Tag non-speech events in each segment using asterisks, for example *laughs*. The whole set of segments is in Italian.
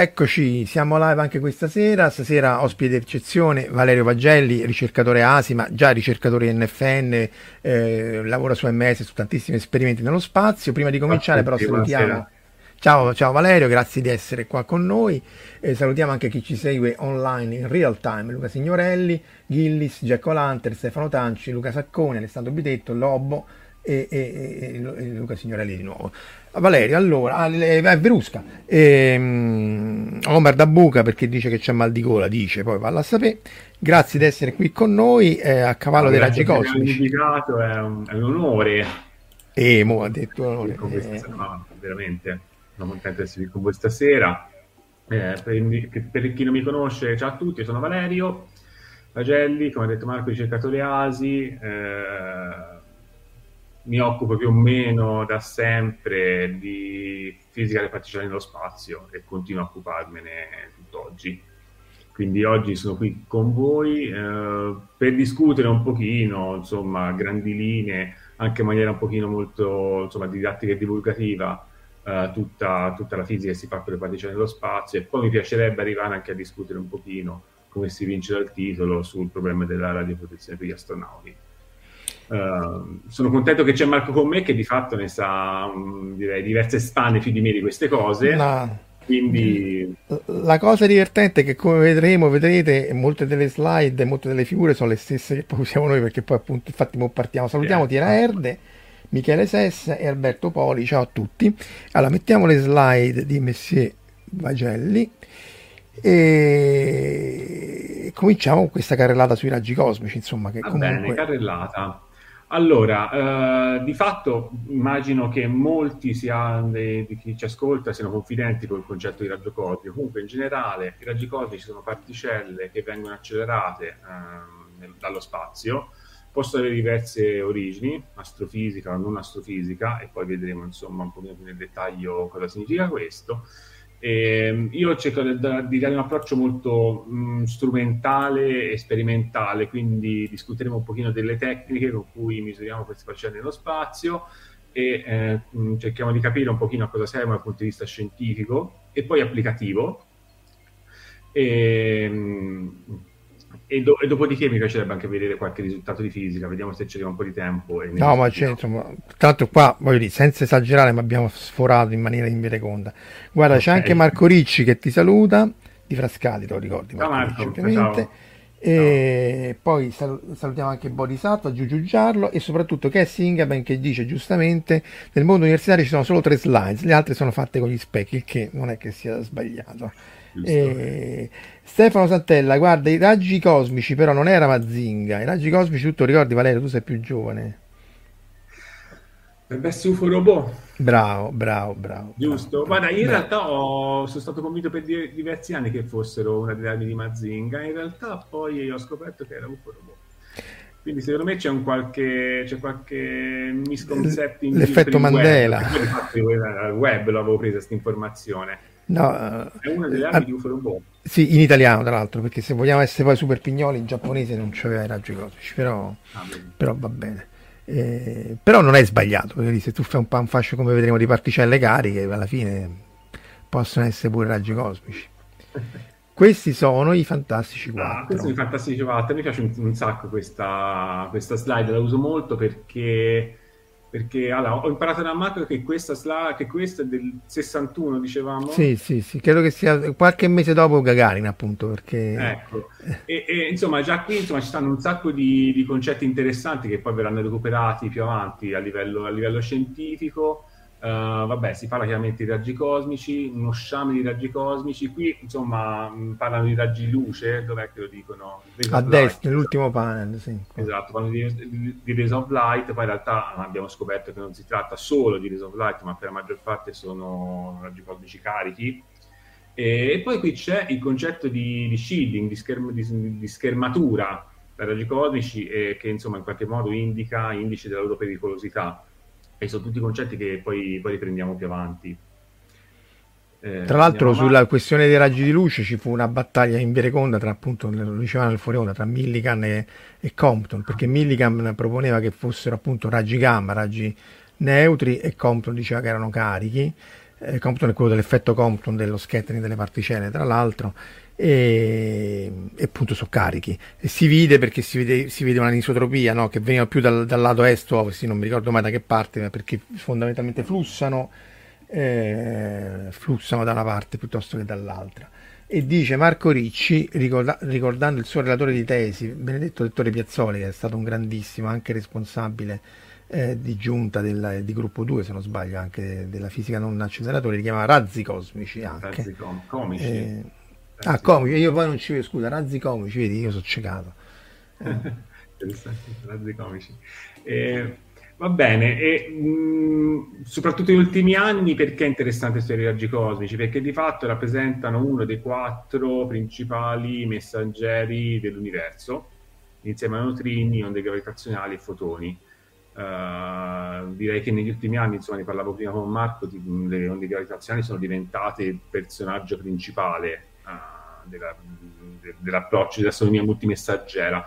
Eccoci, siamo live anche questa sera. Stasera ospite d'eccezione Valerio Pagelli, ricercatore ASIMA, già ricercatore NFN, eh, lavora su MS, su tantissimi esperimenti nello spazio. Prima di cominciare, però, salutiamo. Ciao, ciao Valerio, grazie di essere qua con noi. Eh, salutiamo anche chi ci segue online in real time: Luca Signorelli, Gillis, Giacco Lanter, Stefano Tanci, Luca Saccone, Alessandro Bitetto, Lobo e, e, e, Luca Signorelli di nuovo. Valerio, allora, ah, eh, Verusca, ehm, Omar da buca perché dice che c'è mal di gola, dice, poi valla a sapere. Grazie di essere qui con noi eh, a cavallo no, dei raggi cosmici. È un, è un onore. E mo ha detto onore. Eh. No, veramente, sono contento di essere qui con voi stasera. Eh, per, per, chi non mi conosce, ciao a tutti, sono Valerio Pagelli, come ha detto Marco, ricercatore ASI. Eh, mi occupo più o meno da sempre di fisica delle particelle nello spazio e continuo a occuparmene tutt'oggi. Quindi oggi sono qui con voi eh, per discutere un pochino, insomma, grandi linee, anche in maniera un pochino molto insomma, didattica e divulgativa, eh, tutta, tutta, la fisica che si fa con le particelle nello spazio e poi mi piacerebbe arrivare anche a discutere un pochino, come si vince dal titolo, sul problema della radioprotezione per gli astronauti. Uh, sono contento che c'è Marco con me che di fatto ne sa um, direi diverse spanne più di me di queste cose. No. Quindi... La cosa divertente è che come vedremo, vedrete, molte delle slide, molte delle figure sono le stesse che poi usiamo noi perché poi appunto infatti partiamo. Salutiamo yeah. Tiera Erde, Michele Sessa e Alberto Poli, ciao a tutti. Allora mettiamo le slide di Messie Vagelli e cominciamo con questa carrellata sui raggi cosmici, insomma, che Va comunque... bene, carrellata. Allora, eh, di fatto immagino che molti sia, di, chi ci ascolta siano confidenti con il concetto di raggio cosmico. Comunque, in generale, i raggi cosmici sono particelle che vengono accelerate eh, dallo spazio, possono avere diverse origini, astrofisica o non astrofisica, e poi vedremo insomma un po' più nel dettaglio cosa significa questo. Eh, io cerco di, dare un approccio molto mh, strumentale e sperimentale, quindi discuteremo un pochino delle tecniche con cui misuriamo queste faccende nello spazio e eh, mh, cerchiamo di capire un pochino a cosa servono dal punto di vista scientifico e poi applicativo. E, mh, e, do- e, dopodiché mi piacerebbe anche vedere qualche risultato di fisica, vediamo se c'è un po' di tempo. no, ma c'è, insomma, tanto qua, voglio dire, senza esagerare, ma abbiamo sforato in maniera invereconda. Guarda, okay. c'è anche Marco Ricci che ti saluta, di Frascati, te lo ricordi? Marco ciao Marco, Ricci, ovviamente. E ciao. poi sal- salutiamo anche Bodhisattva, Giugiu Giarlo e soprattutto Cassie Ingaben che dice giustamente nel mondo universitario ci sono solo tre slides, le altre sono fatte con gli specchi, il che non è che sia sbagliato. E... Stefano Santella, guarda, i raggi cosmici però non era Mazinga, i raggi cosmici, tu ricordi Valerio, tu sei più giovane. Dovrebbe essere UFO robot. Bravo, bravo, bravo. Giusto. Bravo, Guarda, io in realtà ho, sono stato convinto per diversi anni che fossero una delle armi di Mazinga, in realtà poi ho scoperto che era UFO robot. Quindi secondo me c'è un qualche, c'è qualche misconception. L'effetto Mandela. Web. Infatti, il web l'avevo presa questa informazione. No, è una delle armi uh, di UFO robot. Sì, in italiano tra l'altro, perché se vogliamo essere poi super pignoli in giapponese non c'aveva i raggi cosmici, però, ah, però va bene. Eh, però non è sbagliato, perché se tu fai un, un fascio come vedremo di particelle cariche, alla fine possono essere pure raggi cosmici. *laughs* Questi sono i fantastici 4. Ah, questi sono i fantastici 4. Mi piace un, un sacco questa, questa, slide, la uso molto perché, perché allora, ho imparato da Marco che questa che questa è del 61, dicevamo. Sì, sì, sì, credo che sia qualche mese dopo Gagarin, appunto, perché... Ecco, e, e, insomma già qui insomma, ci stanno un sacco di, di, concetti interessanti che poi verranno recuperati più avanti a livello, a livello scientifico Uh, vabbè, si parla chiaramente di raggi cosmici, uno sciame di raggi cosmici. Qui, insomma, mh, parlano di raggi luce, dov'è che lo dicono? Rays A destra, nell'ultimo panel, sì. Esatto, parlano di, di, di Rays of Light, poi in realtà abbiamo scoperto che non si tratta solo di Rays of Light, ma per la maggior parte sono raggi cosmici carichi. E, e poi qui c'è il concetto di, di shielding, di, scherm, di, schermatura dai raggi cosmici, eh, che insomma in qualche modo indica indice della loro pericolosità e sono tutti concetti che poi, poi riprendiamo più avanti. Eh, tra l'altro sulla questione dei raggi di luce ci fu una battaglia in Vereconda tra appunto, lo dicevano nel fuori onda, tra Millikan e, e, Compton, perché Millikan proponeva che fossero appunto raggi gamma, raggi neutri e Compton diceva che erano carichi. Eh, Compton è quello dell'effetto Compton dello scattering delle particelle, tra l'altro, e, e appunto sono carichi. E si vede perché si vede, si vede un'anisotropia no? che veniva più dal, dal lato est o ovest non mi ricordo mai da che parte ma perché fondamentalmente flussano eh, flussano da una parte piuttosto che dall'altra. E dice Marco Ricci ricorda, ricordando il suo relatore di tesi Benedetto Dottore Piazzoli che è stato un grandissimo anche responsabile eh, di giunta del, di gruppo 2 se non sbaglio anche della fisica non acceleratore li chiama razzi cosmici anche. Razzi com- comici. Eh, Ah, comici, io poi non ci vedo, scusa, razzi comici, vedi, io sono ciecato. *laughs* Interessante, razzi comici. Eh, va bene, e mh, soprattutto negli ultimi anni perché è interessante studiare i raggi cosmici? Perché di fatto rappresentano uno dei quattro principali messaggeri dell'universo, insieme a neutrini, onde gravitazionali e fotoni. Uh, direi che negli ultimi anni, insomma, ne parlavo prima con Marco, di, le onde gravitazionali sono diventate il personaggio principale della, de, dell'approccio dell'astronomia multimessaggera.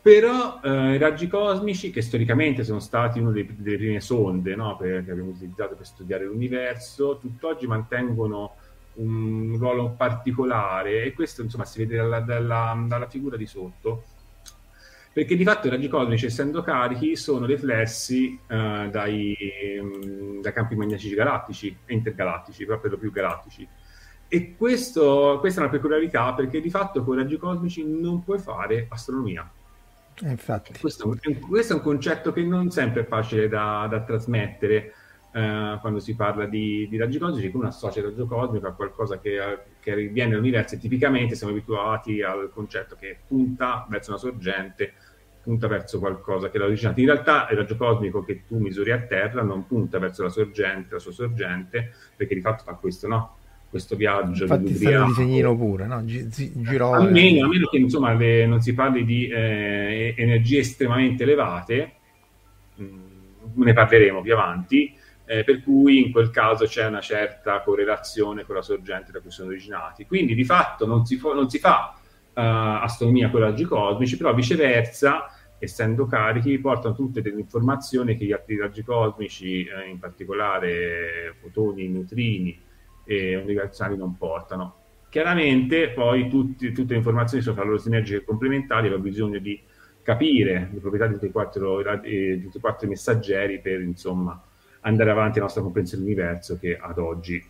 Però eh, i raggi cosmici, che storicamente sono stati una delle prime sonde no, per, che abbiamo utilizzato per studiare l'universo, tutt'oggi mantengono un ruolo particolare e questo insomma si vede dalla, dalla, dalla figura di sotto perché di fatto i raggi cosmici, essendo carichi, sono riflessi uh, dai, um, dai, campi magnetici galattici e intergalattici, proprio più galattici. E questo, questa è una peculiarità perché di fatto con i raggi cosmici non puoi fare astronomia. Eh, infatti. Questo, questo, è un concetto che non sempre è facile da, da trasmettere eh, quando si parla di, di raggi cosmici, che uno associa il raggio cosmico a qualcosa che, che viene dall'universo e tipicamente siamo abituati al concetto che punta verso una sorgente, punta verso qualcosa che è originale. In realtà il raggio cosmico che tu misuri a terra non punta verso la sorgente, la sua sorgente, perché di fatto fa questo, no? Questo viaggio. Infatti sta nel disegnino pure, no? Gi- gi- girò, almeno, almeno, che insomma, le, non si parli di eh, energie estremamente elevate, mh, mm, ne parleremo più avanti, eh, per cui in quel caso c'è una certa correlazione con la sorgente da cui sono originati. Quindi di fatto non si, fo- non si fa uh, astronomia con raggi cosmici, però viceversa essendo carichi, portano tutte delle informazioni che gli altri raggi cosmici, eh, in particolare fotoni, neutrini, e universali non portano. Chiaramente poi tutti, tutte le informazioni sono fra loro sinergiche e complementari, avrà bisogno di capire le proprietà di tutti, e quattro, eh, tutti e quattro i messaggeri per insomma andare avanti la nostra comprensione dell'universo che ad oggi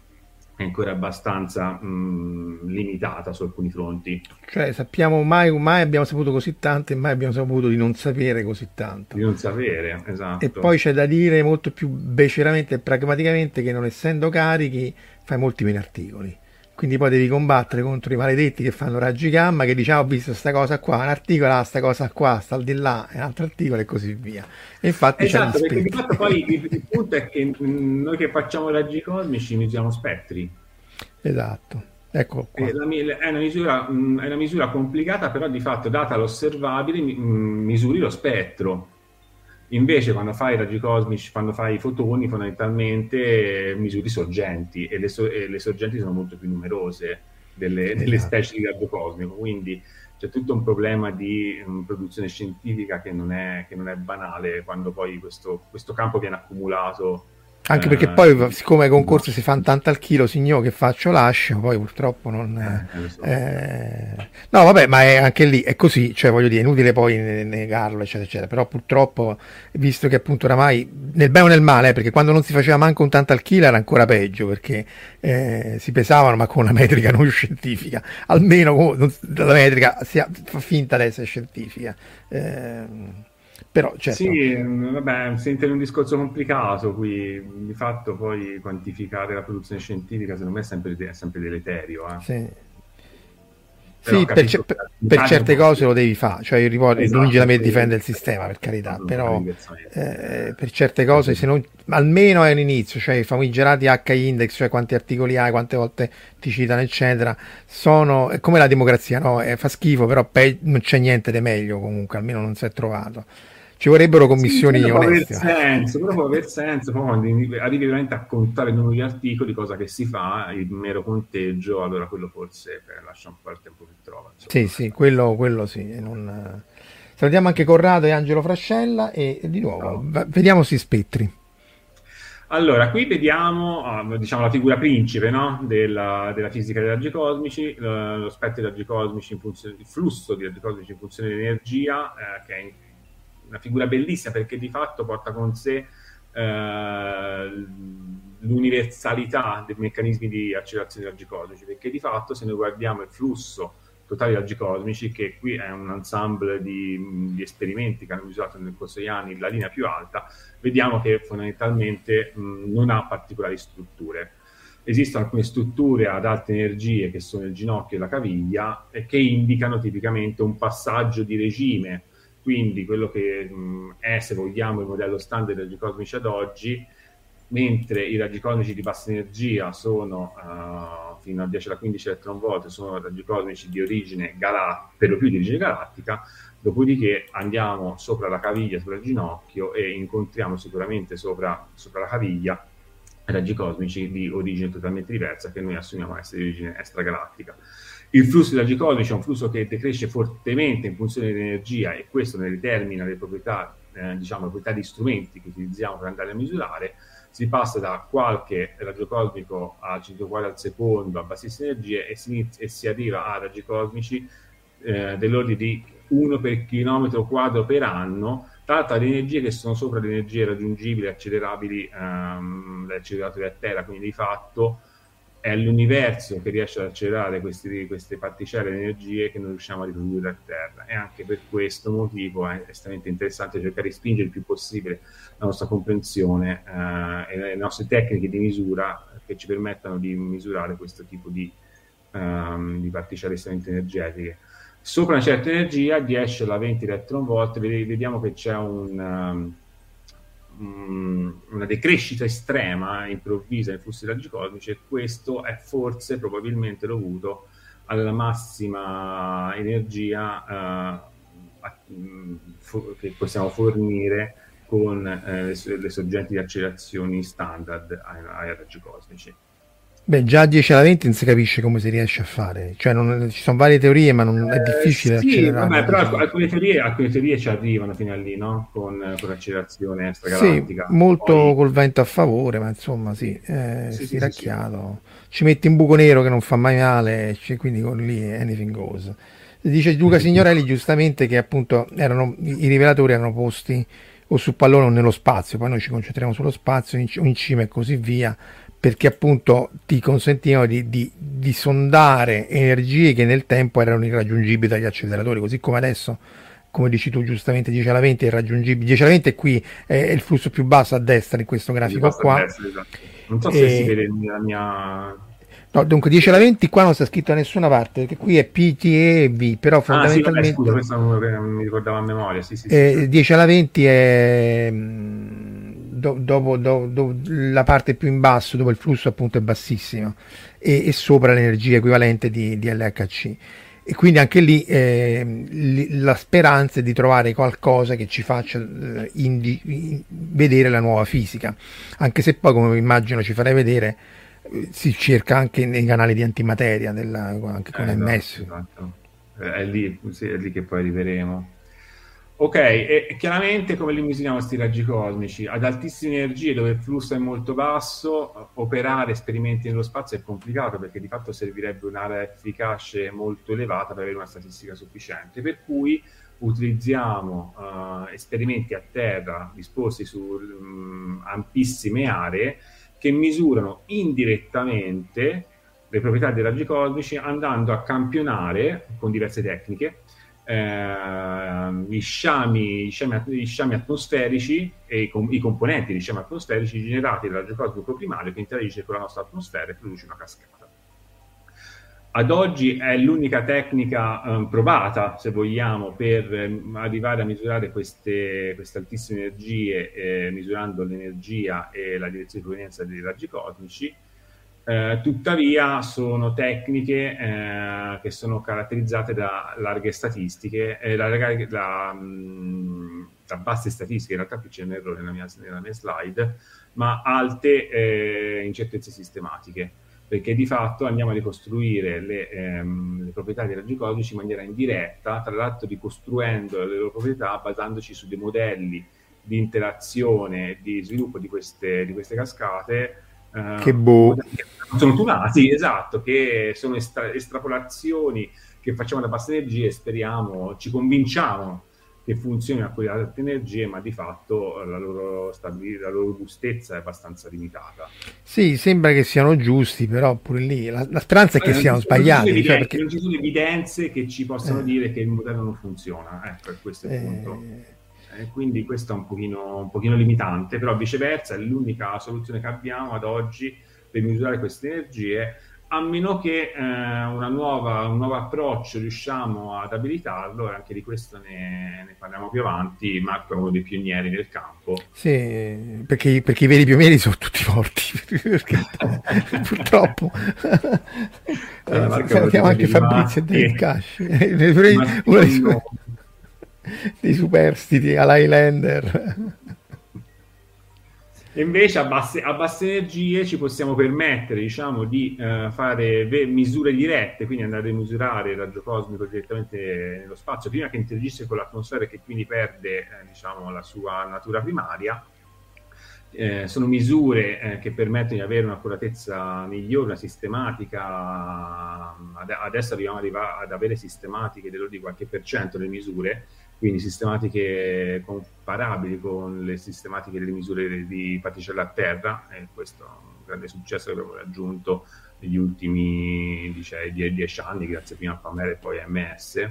è ancora abbastanza mh, limitata su alcuni fronti. Cioè sappiamo mai, mai abbiamo saputo così tanto e mai abbiamo saputo di non sapere così tanto. Di non sapere, esatto. E poi c'è da dire molto più beceramente e pragmaticamente che non essendo carichi fai molti meno articoli. Quindi poi devi combattere contro i maledetti che fanno raggi gamma, che diciamo ho visto questa cosa qua, un articolo, ah, sta cosa qua, sta al di là, un altro articolo e così via. E infatti esatto, perché di fatto poi il, il, punto è che noi che facciamo raggi cosmici misuriamo spettri. Esatto. Ecco è, una misura, è una misura complicata, però di fatto, data l'osservabile, misuri lo spettro Invece, quando fai i raggi cosmici, quando fai i fotoni, fondamentalmente eh, misuri sorgenti e le, so- e le sorgenti sono molto più numerose delle, delle esatto. specie di raggio cosmico. Quindi c'è tutto un problema di um, produzione scientifica che non, è, che non, è, banale quando poi questo, questo campo viene accumulato anche perché poi, eh, siccome i concorsi si fanno tanto al chilo, signor, che faccio? Lascio, poi purtroppo non... Eh, so. eh, no, vabbè, ma è anche lì, è così, cioè voglio dire, è inutile poi negarlo, eccetera, eccetera. Però purtroppo, visto che appunto oramai, nel bene o nel male, eh, perché quando non si faceva manco un tanto al chilo era ancora peggio, perché eh, si pesavano ma con una metrica non scientifica, almeno la metrica si fa finta di essere scientifica. Eh, però, certo. Sì, vabbè, si entra in un discorso complicato qui, di fatto poi quantificare la produzione scientifica secondo me è sempre, è sempre deleterio. Eh. Sì. sì, per, c- per, per certe cose lo devi fare, cioè esatto, lungi da me difende il sistema per carità, però eh, per certe cose se non, almeno è un inizio, cioè i famigerati H-index, cioè quanti articoli hai, quante volte ti citano eccetera, sono è come la democrazia, no? Eh, fa schifo, però pe- non c'è niente di meglio comunque, almeno non si è trovato. Ci vorrebbero commissioni sì, oneste. Può aver senso, però può aver senso, quando arrivi veramente a contare il numero di articoli, cosa che si fa, il mero conteggio, allora quello forse beh, lascia un po' il tempo che trova. Insomma. Sì, sì, quello, quello sì. Non... Salutiamo anche Corrado e Angelo Frascella e, e di nuovo, no. vediamo si spettri. Allora, qui vediamo ah, diciamo, la figura principe no? della, della, fisica dei raggi cosmici, lo spettro dei raggi cosmici in funzione, il flusso di raggi cosmici in funzione di energia, eh, che è in una figura bellissima perché di fatto porta con sé eh, l'universalità dei meccanismi di accelerazione dei raggi cosmici, perché di fatto se noi guardiamo il flusso totale di raggi cosmici, che qui è un ensemble di, di, esperimenti che hanno misurato nel corso degli anni la linea più alta, vediamo che fondamentalmente mh, non ha particolari strutture. Esistono alcune strutture ad alte energie che sono il ginocchio e la caviglia e che indicano tipicamente un passaggio di regime quindi quello che mh, è, se vogliamo, il modello standard dei raggi cosmici ad oggi, mentre i raggi cosmici di bassa energia sono uh, fino a 10 alla 15 electron volt, sono raggi cosmici di origine galattica, per lo più di origine galattica, dopodiché andiamo sopra la caviglia, sopra il ginocchio e incontriamo sicuramente sopra, sopra la caviglia raggi cosmici di origine totalmente diversa che noi assumiamo essere di origine extragalattica. Il flusso cosmici è un flusso che decresce fortemente in funzione dell'energia e questo ne determina le proprietà, eh, diciamo, le proprietà di strumenti che utilizziamo per andare a misurare. Si passa da qualche raggio cosmico a 100 quadri al secondo a bassissime energie e si, inizia, e si arriva a raggi cosmici eh, dell'ordine di 1 per chilometro quadro per anno, tratta di energie che sono sopra le energie raggiungibili accelerabili ehm, dagli acceleratori a terra, quindi di fatto è l'universo che riesce ad accelerare questi, queste particelle di energie che non riusciamo a riprodurre a terra e anche per questo motivo è estremamente interessante cercare di spingere il più possibile la nostra comprensione eh, e le nostre tecniche di misura che ci permettano di misurare questo tipo di, um, di particelle estremamente energetiche. Sopra una certa energia, 10 alla 20 electron volt, vediamo che c'è un... Um, Una decrescita estrema improvvisa nei flussi raggi cosmici e questo è forse probabilmente dovuto alla massima energia uh, che possiamo fornire con le, le, sorgenti di accelerazioni standard ai, ai raggi cosmici. Beh, già a 10 alla 20 non si capisce come si riesce a fare, cioè non, ci sono varie teorie, ma non, è eh, difficile eh, sì, accelerare. Vabbè, però diciamo. alcune, teorie, alcune teorie ci arrivano fino a lì, no? Con, con l'accelerazione extragalattica. Sì, molto Poi... col vento a favore, ma insomma, sì, eh, sì, sì racchiato. Ci metti un buco nero che non fa mai male, quindi con lì anything goes. Dice Luca Signorelli giustamente che appunto erano, i rivelatori erano posti o su pallone o nello spazio, poi noi ci concentriamo sullo spazio, in, in cima e così via perché appunto ti consentivano di, di, di, sondare energie che nel tempo erano irraggiungibili dagli acceleratori, così come adesso, come dici tu giustamente, 10 alla 20 è irraggiungibile. 10 alla 20 è qui, è il flusso più basso a destra in questo grafico qua. Destra, esatto. Non so e... se si vede nella mia... No, dunque 10 alla 20 qua non sta scritto da nessuna parte, perché qui è PTEV, però fondamentalmente... Ah, sì, vabbè, scusa, questo mi ricordavo a memoria, sì, sì, eh, sì. 10 alla 20 è do, dopo, do, do, la parte più in basso dove il flusso appunto è bassissimo e, e sopra l'energia equivalente di, di, LHC e quindi anche lì eh, la speranza è di trovare qualcosa che ci faccia eh, indi, in, vedere la nuova fisica anche se poi come immagino ci farei vedere eh, si cerca anche nei canali di antimateria della, anche con eh, MS esatto. è lì, sì, è lì che poi arriveremo. Ok, e chiaramente come li misuriamo questi raggi cosmici? Ad altissime energie dove il flusso è molto basso, operare esperimenti nello spazio è complicato perché di fatto servirebbe un'area efficace molto elevata per avere una statistica sufficiente, per cui utilizziamo uh, esperimenti a terra disposti su um, ampissime aree che misurano indirettamente le proprietà dei raggi cosmici andando a campionare con diverse tecniche eh, gli, sciami, gli, sciami, gli, sciami, atmosferici e i, com- i, componenti degli sciami atmosferici generati dal raggio cosmico primario che interagisce con la nostra atmosfera e produce una cascata. Ad oggi è l'unica tecnica um, provata, se vogliamo, per um, arrivare a misurare queste, queste altissime energie, eh, misurando l'energia e la direzione di provenienza dei raggi cosmici eh, tuttavia sono tecniche eh, che sono caratterizzate da larghe statistiche, eh, da, da, mh, da, basse statistiche, in realtà qui c'è un errore nella mia, nella mia slide, ma alte eh, incertezze sistematiche, perché di fatto andiamo a ricostruire le, ehm, le proprietà dei raggi cosmici in maniera indiretta, tra l'altro ricostruendo le loro proprietà basandoci su dei modelli di interazione di sviluppo di queste, di queste cascate che boh. Sono tunati, esatto, che sono estra- estrapolazioni che facciamo da basse energie e speriamo, ci convinciamo che funzionino a quelle alte energie, ma di fatto la loro, stabilità, la loro robustezza è abbastanza limitata. Sì, sembra che siano giusti, però pure lì la, la speranza è che eh, siano sbagliati. Non, cioè perché... non ci sono evidenze che ci possano eh. dire che il modello non funziona, ecco, questo è il eh. punto eh, quindi questo è un pochino, un pochino limitante, però viceversa è l'unica soluzione che abbiamo ad oggi per misurare queste energie, a meno che eh, nuova, un nuovo approccio riusciamo ad abilitarlo, e anche di questo ne, ne, parliamo più avanti, Marco è uno dei pionieri del campo. Sì, perché, perché i veri pionieri sono tutti morti, *laughs* perché, purtroppo. eh, siamo anche Fabrizio e David Cash, uno *laughs* dei superstiti all'Highlander. Invece a basse, a basse, energie ci possiamo permettere diciamo, di uh, fare ve- misure dirette, quindi andare a misurare il raggio cosmico direttamente nello spazio, prima che interagisce con l'atmosfera e che quindi perde eh, diciamo, la sua natura primaria. Eh, sono misure eh, che permettono di avere un'accuratezza migliore, una sistematica. Adesso arriviamo ad avere sistematiche di qualche per cento delle misure quindi sistematiche comparabili con le sistematiche delle misure di particelle a terra, e questo è un grande successo che abbiamo raggiunto negli ultimi dice, dieci anni, grazie prima a Pamela e poi a MS.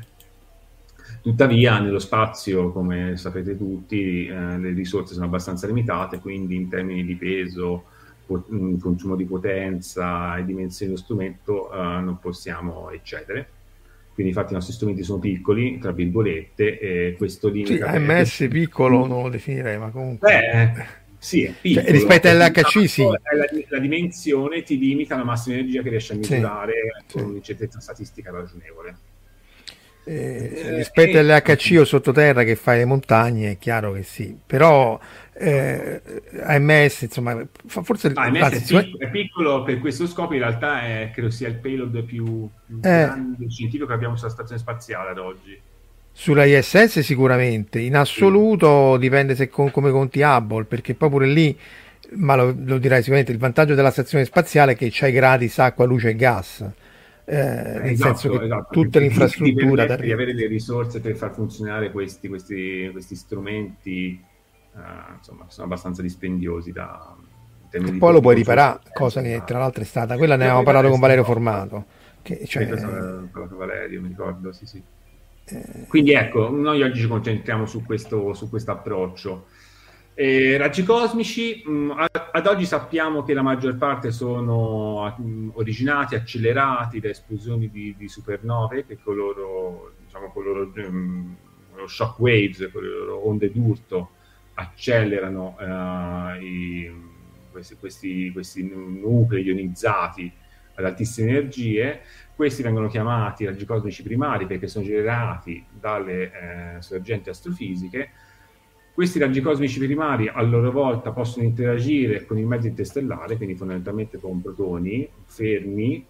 Tuttavia, nello spazio, come sapete tutti, eh, le risorse sono abbastanza limitate, quindi in termini di peso, po- consumo di potenza e dimensioni dello strumento eh, non possiamo eccedere quindi infatti i nostri strumenti sono piccoli, tra virgolette, e questo limita... Sì, AMS che... piccolo non lo definirei, ma comunque... Beh, sì, è cioè, piccolo. Cioè, rispetto all'HC sì. La, la, dimensione ti limita alla massima energia che riesci a misurare sì, con un'incertezza statistica ragionevole. Eh, eh, rispetto eh, all'HC o sottoterra che fai le montagne è chiaro che sì, però eh, AMS insomma forse AMS ah, è, piccolo, è, piccolo per questo scopo in realtà è, credo sia il payload più, più eh. grande scientifico che abbiamo sulla stazione spaziale ad oggi sulla ISS sicuramente in assoluto sì. dipende se con, come conti Hubble perché poi pure lì ma lo, lo dirai sicuramente il vantaggio della stazione spaziale è che c'hai gratis acqua, luce e gas eh, nel esatto, senso che esatto, tutta l'infrastruttura di avere le risorse per far funzionare questi, questi, questi strumenti uh, insomma sono abbastanza dispendiosi da e poi lo puoi riparare cosa che tra l'altro è stata quella ne avevamo parlato con Valerio Formato che, cioè, Valerio mi ricordo sì sì. eh... quindi ecco noi oggi ci concentriamo su questo su approccio. Eh, raggi cosmici, mh, mm, ad oggi sappiamo che la maggior parte sono mh, mm, originati, accelerati da esplosioni di, di supernove che con loro, diciamo, con loro, mh, mm, loro shock waves, con le loro onde d'urto accelerano uh, i, questi, questi, questi, nuclei ionizzati ad altissime energie. Questi vengono chiamati raggi cosmici primari perché sono generati dalle eh, sorgenti astrofisiche questi raggi cosmici primari a loro volta possono interagire con il mezzo interstellare, quindi fondamentalmente con protoni fermi,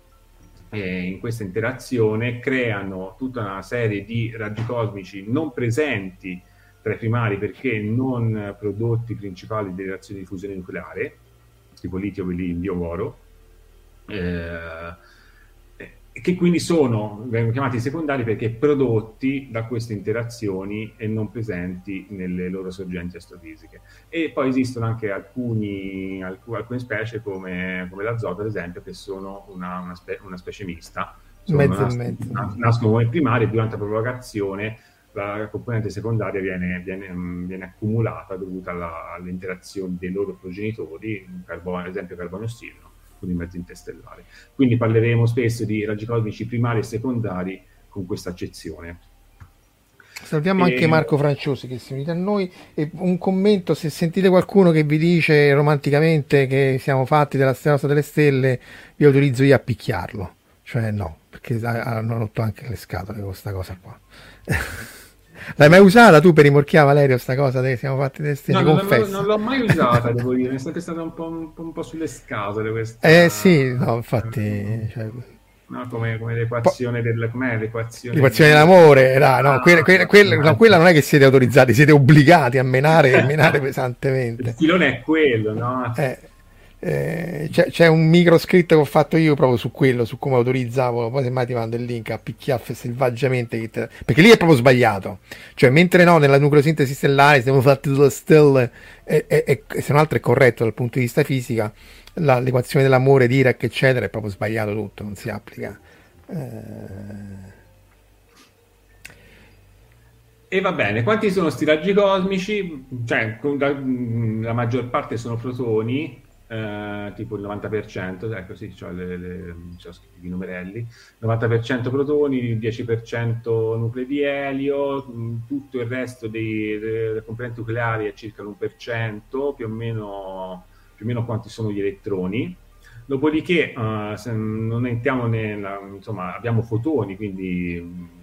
eh, in questa interazione creano tutta una serie di raggi cosmici non presenti tra i primari perché non prodotti principali delle reazioni di fusione nucleare, tipo litio, limbio, oro, eh, che quindi sono, vengono chiamati secondari perché prodotti da queste interazioni e non presenti nelle loro sorgenti astrofisiche. E poi esistono anche alcuni, alc- alcune specie come, come, l'azoto, ad esempio, che sono una, una, spe- una specie mista. Mezzo nas- mezzo. Nascono come primarie durante la propagazione la componente secondaria viene, viene, viene accumulata dovuta alla, alle interazioni dei loro progenitori, ad esempio carbonio ossigeno con i mezzi interstellari. Quindi parleremo spesso di raggi cosmici primari e secondari con questa accezione. Salviamo e... anche Marco Franciosi che si unite a noi e un commento se sentite qualcuno che vi dice romanticamente che siamo fatti della stella delle stelle vi autorizzo io a picchiarlo cioè no perché hanno rotto anche le scatole con questa cosa qua L'hai mai usata tu per rimorchiare Valerio sta cosa che siamo fatti destini? No, non, non, non, l'ho mai usata, *laughs* devo dire, mi è stata un po', un, po', un po sulle scatole questa... Eh sì, no, infatti... Cioè... No, come, come l'equazione, del, com'è l'equazione, l'equazione dell'amore, no, no, quella, quella, quella, no, quella, non è che siete autorizzati, siete obbligati a menare, a menare *laughs* pesantemente. Il filone è quello, no? Eh. Eh, c'è, c'è, un micro scritto che ho fatto io proprio su quello, su come autorizzavo, poi semmai ti mando il link a picchiaffe selvaggiamente, te... perché lì è proprio sbagliato, cioè mentre no, nella nucleosintesi stellare siamo fatti delle stelle, e, se non altro è corretto dal punto di vista fisica, la, l'equazione dell'amore, Dirac eccetera, è proprio sbagliato tutto, non si applica. Eh... E va bene, quanti sono sti raggi cosmici? Cioè, la maggior parte sono protoni, eh, tipo il 90%, ecco sì, cioè le, le, cioè, i numerelli, 90% protoni, 10% nuclei di elio, mm, tutto il resto dei, delle componenti nucleari è circa l'1%, più o meno, più o meno quanti sono gli elettroni. Dopodiché, uh, se non entriamo nella, insomma, abbiamo fotoni, quindi mm,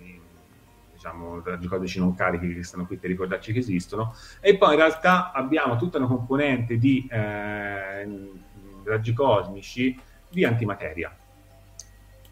diciamo, raggi codici non carichi che stanno qui per ricordarci che esistono, e poi in realtà abbiamo tutta una componente di eh, raggi cosmici di antimateria.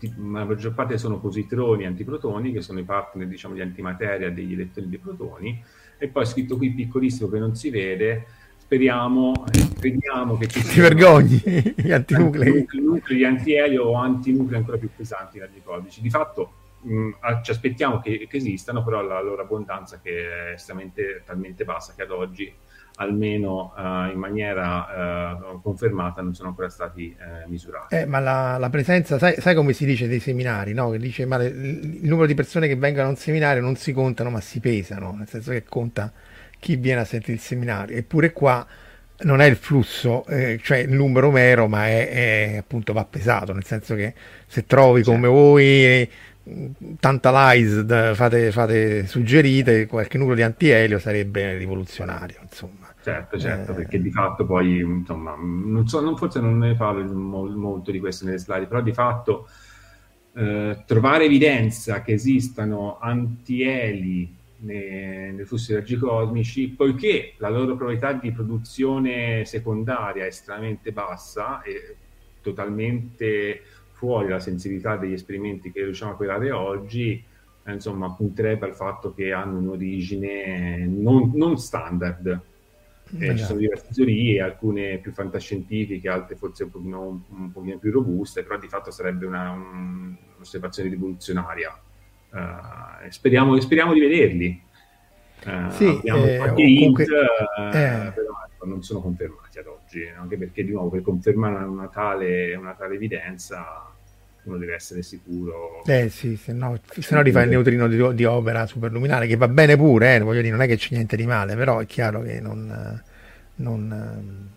La maggior parte sono positroni e antiprotoni, che sono i partner diciamo, di antimateria degli elettroni dei protoni, e poi scritto qui piccolissimo che non si vede, speriamo, crediamo che ci siano... vergogni, *laughs* gli antinuclei. Nuclei di antielio o antinuclei ancora più pesanti raggi codici. Di fatto mh, mm, ci aspettiamo che, che, esistano, però la loro abbondanza che è estremamente talmente bassa che ad oggi almeno uh, in maniera uh, confermata non sono ancora stati uh, misurati. Eh, ma la, la presenza, sai, sai, come si dice dei seminari, no? Che dice ma le, il numero di persone che vengono a un seminario non si contano ma si pesano, nel senso che conta chi viene a sentire il seminario. Eppure qua non è il flusso, eh, cioè il numero mero, ma è, è, appunto va pesato, nel senso che se trovi come certo. voi tantalized, fate, fate, suggerite, qualche nucleo di antielio sarebbe rivoluzionario, insomma. Certo, certo, eh... perché di fatto poi, insomma, non so, non, forse non ne parlo molto di questo nelle slide, però di fatto eh, trovare evidenza che esistano antieli nei, nei flussi raggi cosmici, poiché la loro probabilità di produzione secondaria è estremamente bassa e totalmente fuori la sensibilità degli esperimenti che riusciamo a creare oggi, eh, insomma, punterebbe al fatto che hanno un'origine non, non standard. Eh, ci sono diverse teorie, alcune più fantascientifiche, altre forse un pochino, un, un pochino più robuste, però di fatto sarebbe una, un, un'osservazione rivoluzionaria. Uh, speriamo, speriamo, di vederli. Uh, sì, abbiamo eh, qualche comunque, hint, uh, eh. però non sono confermati ad oggi, anche perché di nuovo per confermare una tale, una tale evidenza uno deve essere sicuro. Eh sì, se no, se no rifai il neutrino di, di, opera superluminare, che va bene pure, eh, voglio dire, non è che c'è niente di male, però è chiaro che non... non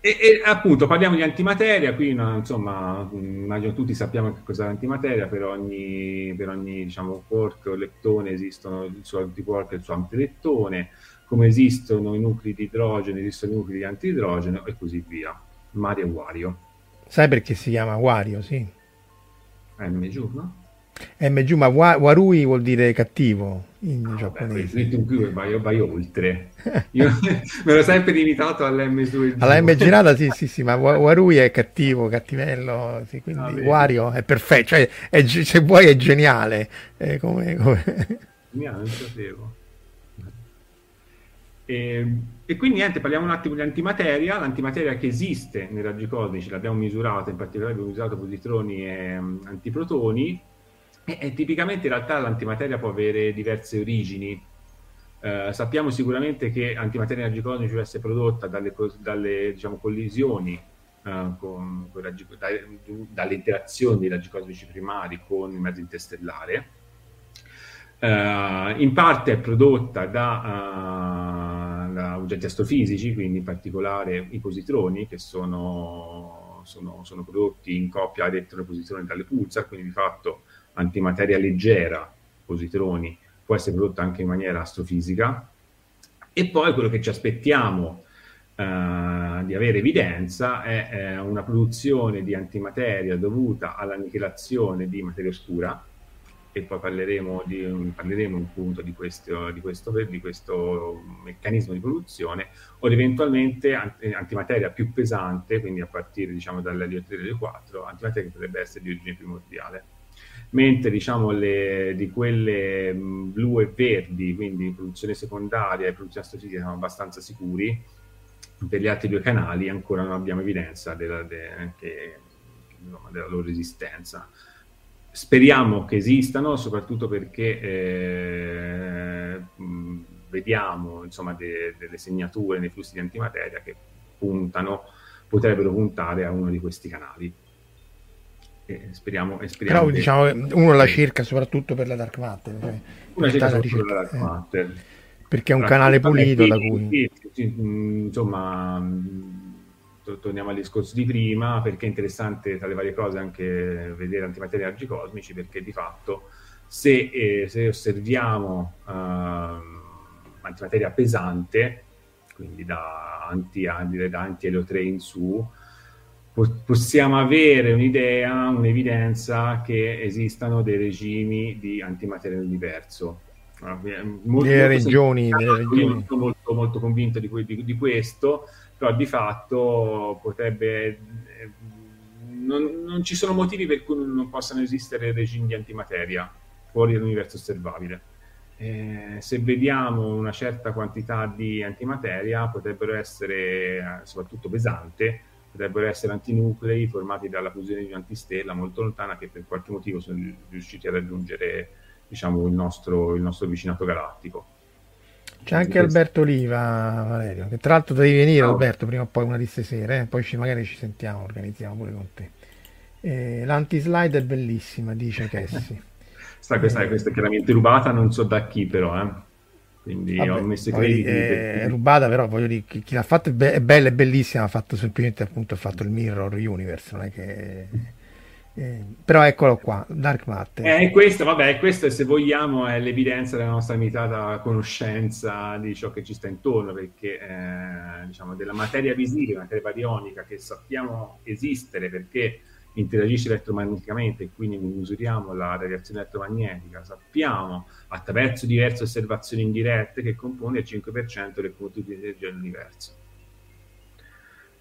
e, e, appunto parliamo di antimateria, qui no, insomma immagino tutti sappiamo che cos'è l'antimateria, per ogni, per ogni diciamo, quark o leptone esistono il suo antiquark e il suo antilettone, come esistono i nuclei di idrogeno, esistono i nuclei di antidrogeno e così via. Mario e Wario. Sai perché si chiama Wario, sì? Mio giorno? MG, ma Warui vuol dire cattivo in ah, giapponese. Beh, qui vai, vai oltre. *laughs* Io me l'ho sempre limitato all'M su Alla M girata, sì, sì, sì, ma Warui è cattivo, cattivello, sì, quindi ah, Wario è perfetto, cioè è, se vuoi è geniale. È come, come... Geniale, non sapevo. E, e, quindi niente, parliamo un attimo di antimateria. L'antimateria che esiste nei raggi cosmici l'abbiamo misurata, in particolare abbiamo misurato positroni e um, antiprotoni. E, e, tipicamente in realtà l'antimateria può avere diverse origini. Uh, sappiamo sicuramente che antimateria in raggi cosmici può essere prodotta dalle, dalle diciamo, collisioni uh, con, con raggi, da, dalle interazioni dei raggi cosmici primari con il mezzo interstellare. Uh, in parte è prodotta da da oggetti astrofisici, quindi in particolare i positroni, che sono, sono, sono prodotti in coppia elettrone-positroni dalle pulsar, quindi di fatto antimateria leggera, positroni, può essere prodotta anche in maniera astrofisica. E poi quello che ci aspettiamo Uh, di avere evidenza è, è, una produzione di antimateria dovuta all'annichilazione di materia oscura, e poi parleremo, di, parleremo appunto di questo, di, questo, di questo, meccanismo di produzione, o eventualmente antimateria più pesante, quindi a partire diciamo dall'elio 3 e 4, antimateria che potrebbe essere di origine primordiale. Mentre diciamo le, di quelle blu e verdi, quindi produzione secondaria e produzione astrofisica, siamo abbastanza sicuri, per gli altri due canali ancora non abbiamo evidenza della, de, che, della loro esistenza speriamo che esistano, soprattutto perché eh, vediamo insomma, de- delle segnature nei flussi di antimateria che puntano, potrebbero puntare a uno di questi canali. E speriamo, e speriamo Però che... diciamo uno la cerca soprattutto per la dark matter. Cioè, una cerca soprattutto per la dark eh. matter. Perché è un canale pulito da cui... Sì, sì, insomma torniamo al discorso di prima, perché è interessante tra le varie cose anche vedere antimateria raggi cosmici, perché di fatto se, eh, se osserviamo uh, antimateria pesante, quindi da anti, da anti-elio 3 in su, possiamo avere un'idea, un'evidenza che esistano dei regimi di antimateria nell'universo. Molto, le regioni, molto, le regioni. Molto, molto, molto convinto di, di, di questo però di fatto potrebbe... Eh, non, non, ci sono motivi per cui non possano esistere regimi di antimateria fuori dall'universo osservabile. Eh, se vediamo una certa quantità di antimateria, potrebbero essere, eh, soprattutto pesante, potrebbero essere antinuclei formati dalla fusione di un'antistella molto lontana che per qualche motivo sono riusciti a raggiungere diciamo, il, nostro, il nostro vicinato galattico. C'è anche Alberto Oliva, Valerio, che tra l'altro devi venire oh. Alberto prima o poi una di queste sere, eh? poi ci, magari ci sentiamo, organizziamo pure con te. Eh, l'antislide è bellissima, dice Cassi. Sta, *laughs* questa, eh, questa è chiaramente rubata, non so da chi però, eh. quindi Vabbè, ho messo i crediti. È, è rubata però, voglio dire, chi, chi l'ha fatta è, be- è bella, è bellissima, ha fatto semplicemente appunto ha fatto il Mirror Universe, non è che eh, però eccolo qua, Dark Matter. Eh, questo, vabbè, questo se vogliamo è l'evidenza della nostra limitata conoscenza di ciò che ci sta intorno, perché eh, diciamo della materia visibile, materia barionica che sappiamo esistere perché interagisce elettromagneticamente e quindi misuriamo la radiazione elettromagnetica, sappiamo attraverso diverse osservazioni indirette che compone il 5% del contenuto di energia dell'universo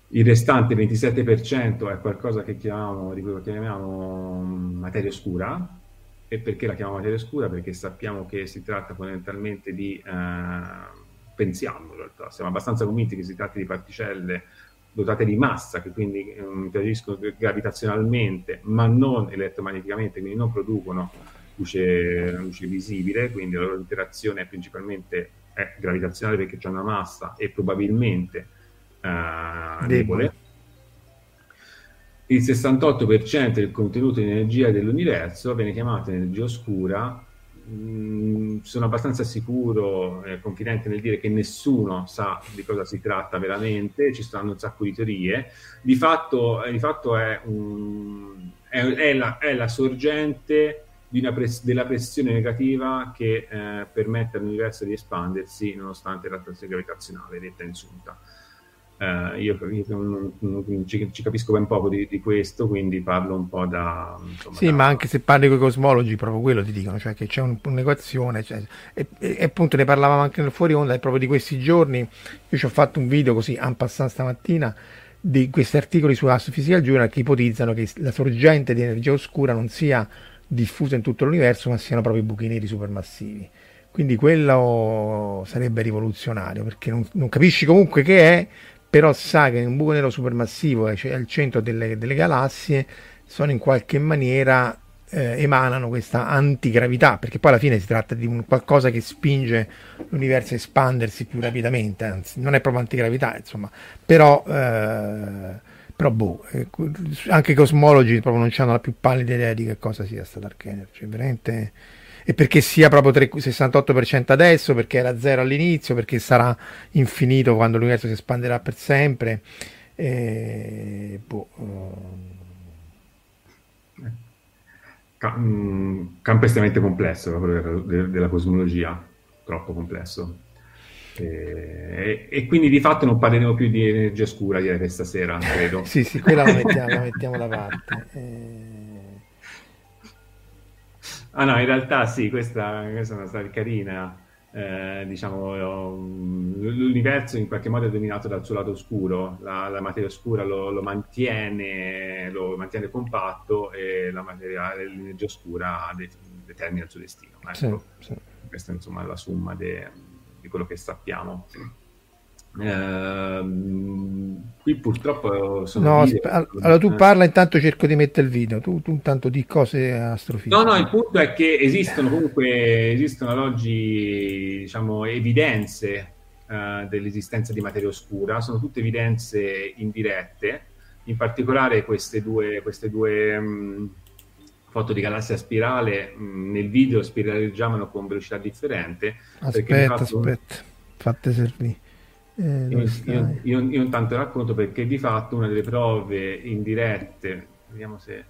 il restante 27% è qualcosa che chiamiamo, di cui chiamiamo mm, materia oscura. E perché la chiamiamo materia oscura? Perché sappiamo che si tratta fondamentalmente di, eh, pensiamo in realtà, siamo abbastanza convinti che si tratti di particelle dotate di massa, che quindi eh, interagiscono gravitazionalmente, ma non elettromagneticamente, quindi non producono luce, luce visibile, quindi la loro interazione è principalmente è gravitazionale perché c'è una massa e probabilmente uh, debole. Il 68% del contenuto di energia dell'universo viene chiamato energia oscura. Mm, sono abbastanza sicuro e eh, confidente nel dire che nessuno sa di cosa si tratta veramente, ci stanno un sacco di teorie. Di fatto, eh, di fatto è, un, è, è, la, è, la, sorgente press- della pressione negativa che eh, permette all'universo di espandersi nonostante l'attrazione gravitazionale detta insulta. Uh, io, io non, non, ci, ci, capisco ben poco di, di, questo, quindi parlo un po' da... Insomma, sì, da... ma anche se parli con i cosmologi, proprio quello ti dicono, cioè che c'è un, un'equazione, cioè, e, e, appunto ne parlavamo anche nel fuori onda, e proprio di questi giorni, io ci ho fatto un video così, en passant stamattina, di questi articoli su Astrophysical Journal che ipotizzano che la sorgente di energia oscura non sia diffusa in tutto l'universo, ma siano proprio i buchi neri supermassivi. Quindi quello sarebbe rivoluzionario, perché non, non capisci comunque che è, però sa che un buco nero supermassivo è al centro delle, delle galassie, sono in qualche maniera eh, emanano questa antigravità, perché poi alla fine si tratta di un qualcosa che spinge l'universo a espandersi più rapidamente, anzi non è proprio antigravità, insomma, però, eh, però boh, eh, anche i cosmologi proprio non hanno la più pallida idea di che cosa sia sta Dark Energy, veramente e perché sia proprio 3, 68% adesso, perché era zero all'inizio, perché sarà infinito quando l'universo si espanderà per sempre. E, boh, um... campo estremamente complesso quello della cosmologia, troppo complesso. E, e, quindi di fatto non parleremo più di energia scura direi questa sera, credo. *laughs* sì, sì, quella la mettiamo, la *laughs* mettiamo da parte. E... Ah no, in realtà sì, questa, questa è una storia carina. Eh, diciamo, l'universo in qualche modo è dominato dal suo lato oscuro, la, la materia oscura lo, lo, mantiene, lo, mantiene, compatto e la materia, l'energia oscura determina il suo destino. Ecco. Sì, sì. Questa insomma è la somma di quello che sappiamo. Uh, qui purtroppo sono no, video, allora tu parla intanto cerco di mettere il video tu, tu intanto di cose astrofisiche no no il punto è che esistono comunque esistono ad oggi diciamo evidenze uh, dell'esistenza di materia oscura sono tutte evidenze indirette in particolare queste due, queste due um, foto di galassia spirale um, nel video spiraleggiavano con velocità differente aspetta aspetta fatte servire eh, io, io, io, io, intanto racconto perché di fatto una delle prove indirette, vediamo se...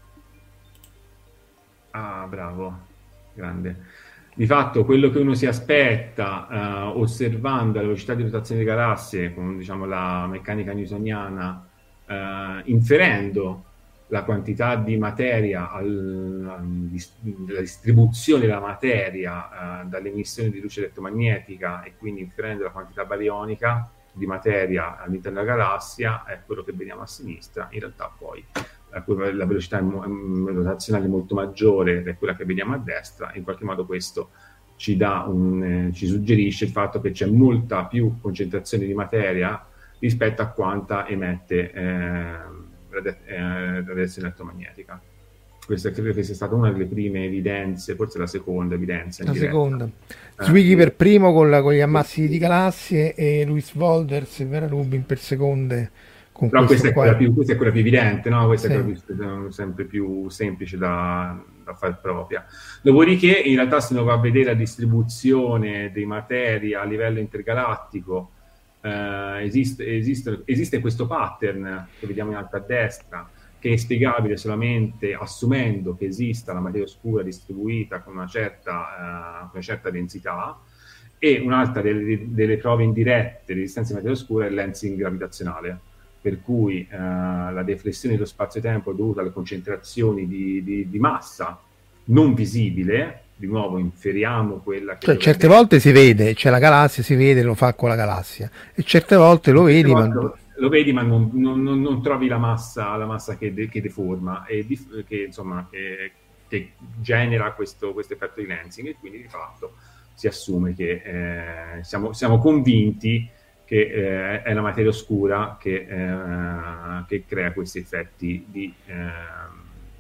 Ah, bravo, grande. Di fatto quello che uno si aspetta uh, osservando la velocità di rotazione delle galassie, con diciamo, la meccanica newtoniana, uh, inferendo la quantità di materia, al, la distribuzione della materia uh, dall'emissione di luce elettromagnetica e quindi inferendo la quantità barionica, di materia all'interno della galassia è quello che vediamo a sinistra, in realtà poi la velocità rotazionale è molto maggiore è quella che vediamo a destra, in qualche modo questo ci, un, eh, ci suggerisce il fatto che c'è molta più concentrazione di materia rispetto a quanta emette eh, radiazione elettromagnetica. Questa credo che sia stata una delle prime evidenze, forse la seconda evidenza. La seconda. Eh. Zwicky per primo con, la, con, gli ammassi di galassie e Luis Volders e Vera Rubin per seconde. Con Però questa è, più, questa è, quella più, evidente, no? questa sì. è quella più, sempre più semplice da, da fare propria. Dopodiché, in realtà, se uno va a vedere la distribuzione dei materi a livello intergalattico, eh, esiste, esiste, esiste questo pattern che vediamo in alto a destra che è spiegabile solamente assumendo che esista la materia oscura distribuita con una certa, con una certa densità e un'altra delle, delle prove indirette di esistenza di materia oscura è il lensing gravitazionale, per cui uh, la deflessione dello spazio-tempo è dovuta alle concentrazioni di, di, di massa non visibile, di nuovo inferiamo quella che... Cioè, certe volte si vede, c'è la galassia, si vede, lo fa con la galassia, e certe volte lo certe vedi, volte... ma lo vedi ma non, non, non, trovi la massa, la massa che, de, che deforma e di, che, insomma, che, che genera questo, questo, effetto di lensing e quindi di fatto si assume che eh, siamo, siamo, convinti che eh, è la materia oscura che, eh, che crea questi effetti di eh,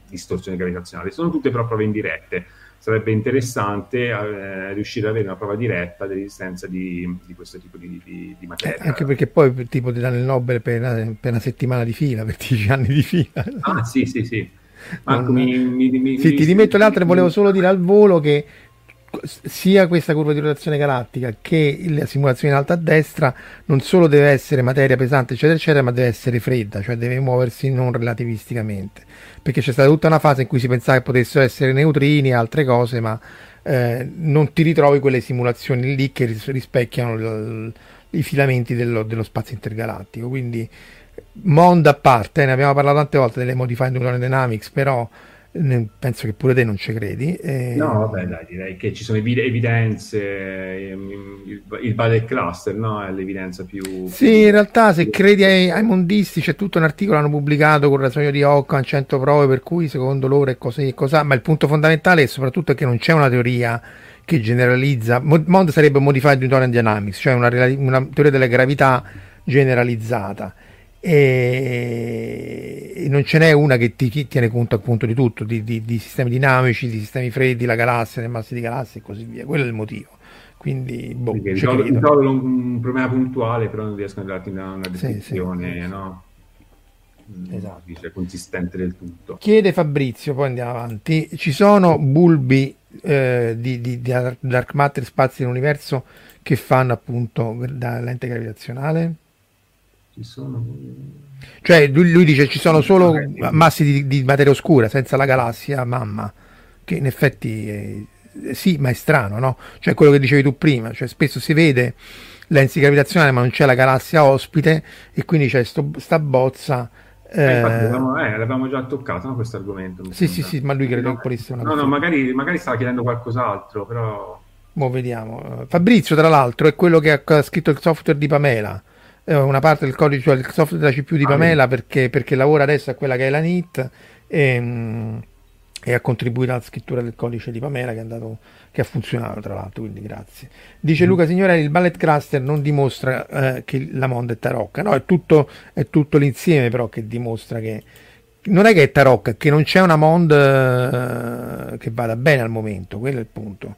distorsione gravitazionale. Sono tutte però prove indirette sarebbe interessante eh, riuscire ad avere una prova diretta dell'esistenza di, di questo tipo di, di, di materia. Eh, anche perché poi tipo ti danno il Nobel per una, per una, settimana di fila, *laughs* per dieci anni di fila. Ah sì, sì, sì. Marco, non... mi, mi, mi, sì, ti rimetto le altre, volevo solo dire al volo che sia questa curva di rotazione galattica che la simulazione in alto a destra non solo deve essere materia pesante eccetera eccetera ma deve essere fredda cioè deve muoversi non relativisticamente perché c'è stata tutta una fase in cui si pensava che potessero essere neutrini e altre cose ma eh, non ti ritrovi quelle simulazioni lì che rispecchiano il, i filamenti dello, dello spazio intergalattico. Quindi mondo a parte, ne abbiamo parlato tante volte delle modified neural dynamics, però penso che pure te non ci credi. E... No, vabbè, dai, direi che ci sono evidenze, ehm, il, il Ballet Cluster no? è l'evidenza più... Sì, in realtà se credi ai, ai mondisti c'è tutto un articolo, hanno pubblicato con il ragionio di Ockham 100 prove, per cui secondo loro è così e cos'ha, ma il punto fondamentale è soprattutto che non c'è una teoria che generalizza, MOND sarebbe Modified Newtonian Dynamics, cioè una, una teoria della gravità generalizzata e non ce n'è una che ti tiene conto appunto di tutto, di, di, di, sistemi dinamici, di sistemi freddi, la galassia, le masse di galassie e così via. Quello è il motivo. Quindi, boh, risolvo un problema puntuale, però non riesco a darti una, una descrizione, sì, sì, no? Mm, esatto. Dice, consistente del tutto. Chiede Fabrizio, poi andiamo avanti. Ci sono bulbi eh, di, di, di dark matter spazi nell'universo che fanno appunto da lente gravitazionale? Ci sono... Cioè lui, lui dice ci sono solo massi di, di, materia oscura senza la galassia mamma, che in effetti è, sì, ma è strano, no? Cioè quello che dicevi tu prima, cioè spesso si vede lenzi gravitazionali ma non c'è la galassia ospite e quindi c'è sto, sta bozza eh, eh, l'avevamo, eh, l'avevamo già toccato no, questo argomento. Sì, sì, sì, ma lui credo che volesse una No, no, magari, magari stava chiedendo qualcos'altro, però... Mo vediamo. Fabrizio, tra l'altro, è quello che ha scritto il software di Pamela una parte del codice, cioè il software della CPU di ah, Pamela perché, perché, lavora adesso a quella che è la NIT e, mm, e, ha contribuito alla scrittura del codice di Pamela che, è andato, che ha funzionato tra l'altro, quindi grazie. Dice mm. Luca Signorelli, il ballet cluster non dimostra eh, che la Monda è tarocca, no, è tutto, è tutto l'insieme però che dimostra che non è che è tarocca, che non c'è una Mond eh, che vada bene al momento, quello è il punto.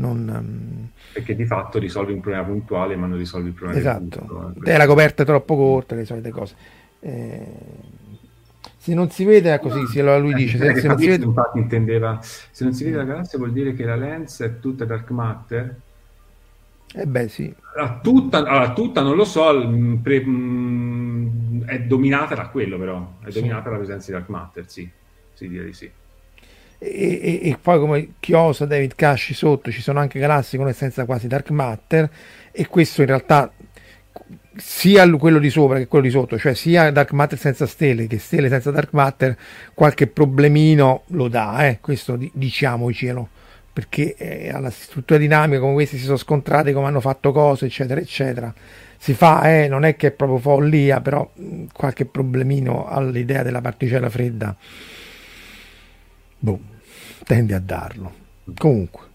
Non, um... Perché di fatto risolvi un problema puntuale, ma non risolvi il problema esatto. Punto, eh, è la coperta è troppo corta, le solite cose. Eh, se non si vede è così, se lui dice. Se, se non si vede... infatti intendeva, se non si vede la galassia vuol dire che la lens è tutta dark matter? Eh beh sì. La tutta, allora, tutta non lo so, pre, mh, è dominata da quello però, è dominata dalla presenza di dark matter, sì, si direi sì e, e, e, poi come Chiosa, David Casci sotto ci sono anche galassie con essenza quasi dark matter e questo in realtà sia quello di sopra che quello di sotto, cioè sia dark matter senza stelle che stelle senza dark matter, qualche problemino lo dà, eh? questo diciamocelo, perché eh, alla struttura dinamica come queste si sono scontrate, come hanno fatto cose, eccetera, eccetera. Si fa, eh, non è che è proprio follia, però qualche problemino all'idea della particella fredda boh, tende a darlo. Comunque.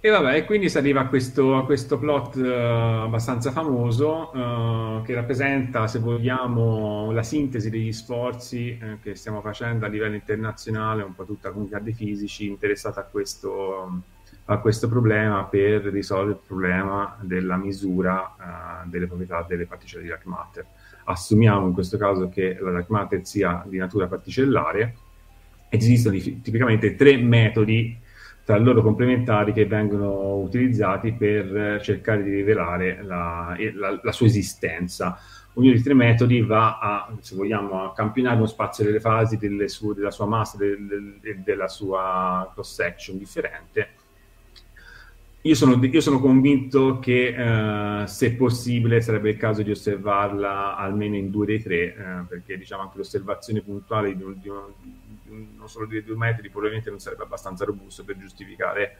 E vabbè, quindi si arriva a questo, a questo plot uh, abbastanza famoso uh, che rappresenta, se vogliamo, la sintesi degli sforzi uh, che stiamo facendo a livello internazionale, un po' tutta la comunità dei fisici interessata a questo, a questo problema per risolvere il problema della misura delle proprietà delle particelle di dark matter. Assumiamo in questo caso che la dark matter sia di natura particellare esistono tipicamente tre metodi tra loro complementari che vengono utilizzati per cercare di rivelare la, la, la sua esistenza. Ognuno dei tre metodi va a, se vogliamo, a campionare uno spazio delle fasi sue, della sua massa e del, del, della sua cross section differente. Io sono, io sono convinto che eh, se possibile sarebbe il caso di osservarla almeno in due dei tre, eh, perché diciamo anche l'osservazione puntuale di, un, di, un, non solo di due metri probabilmente non sarebbe abbastanza robusto per giustificare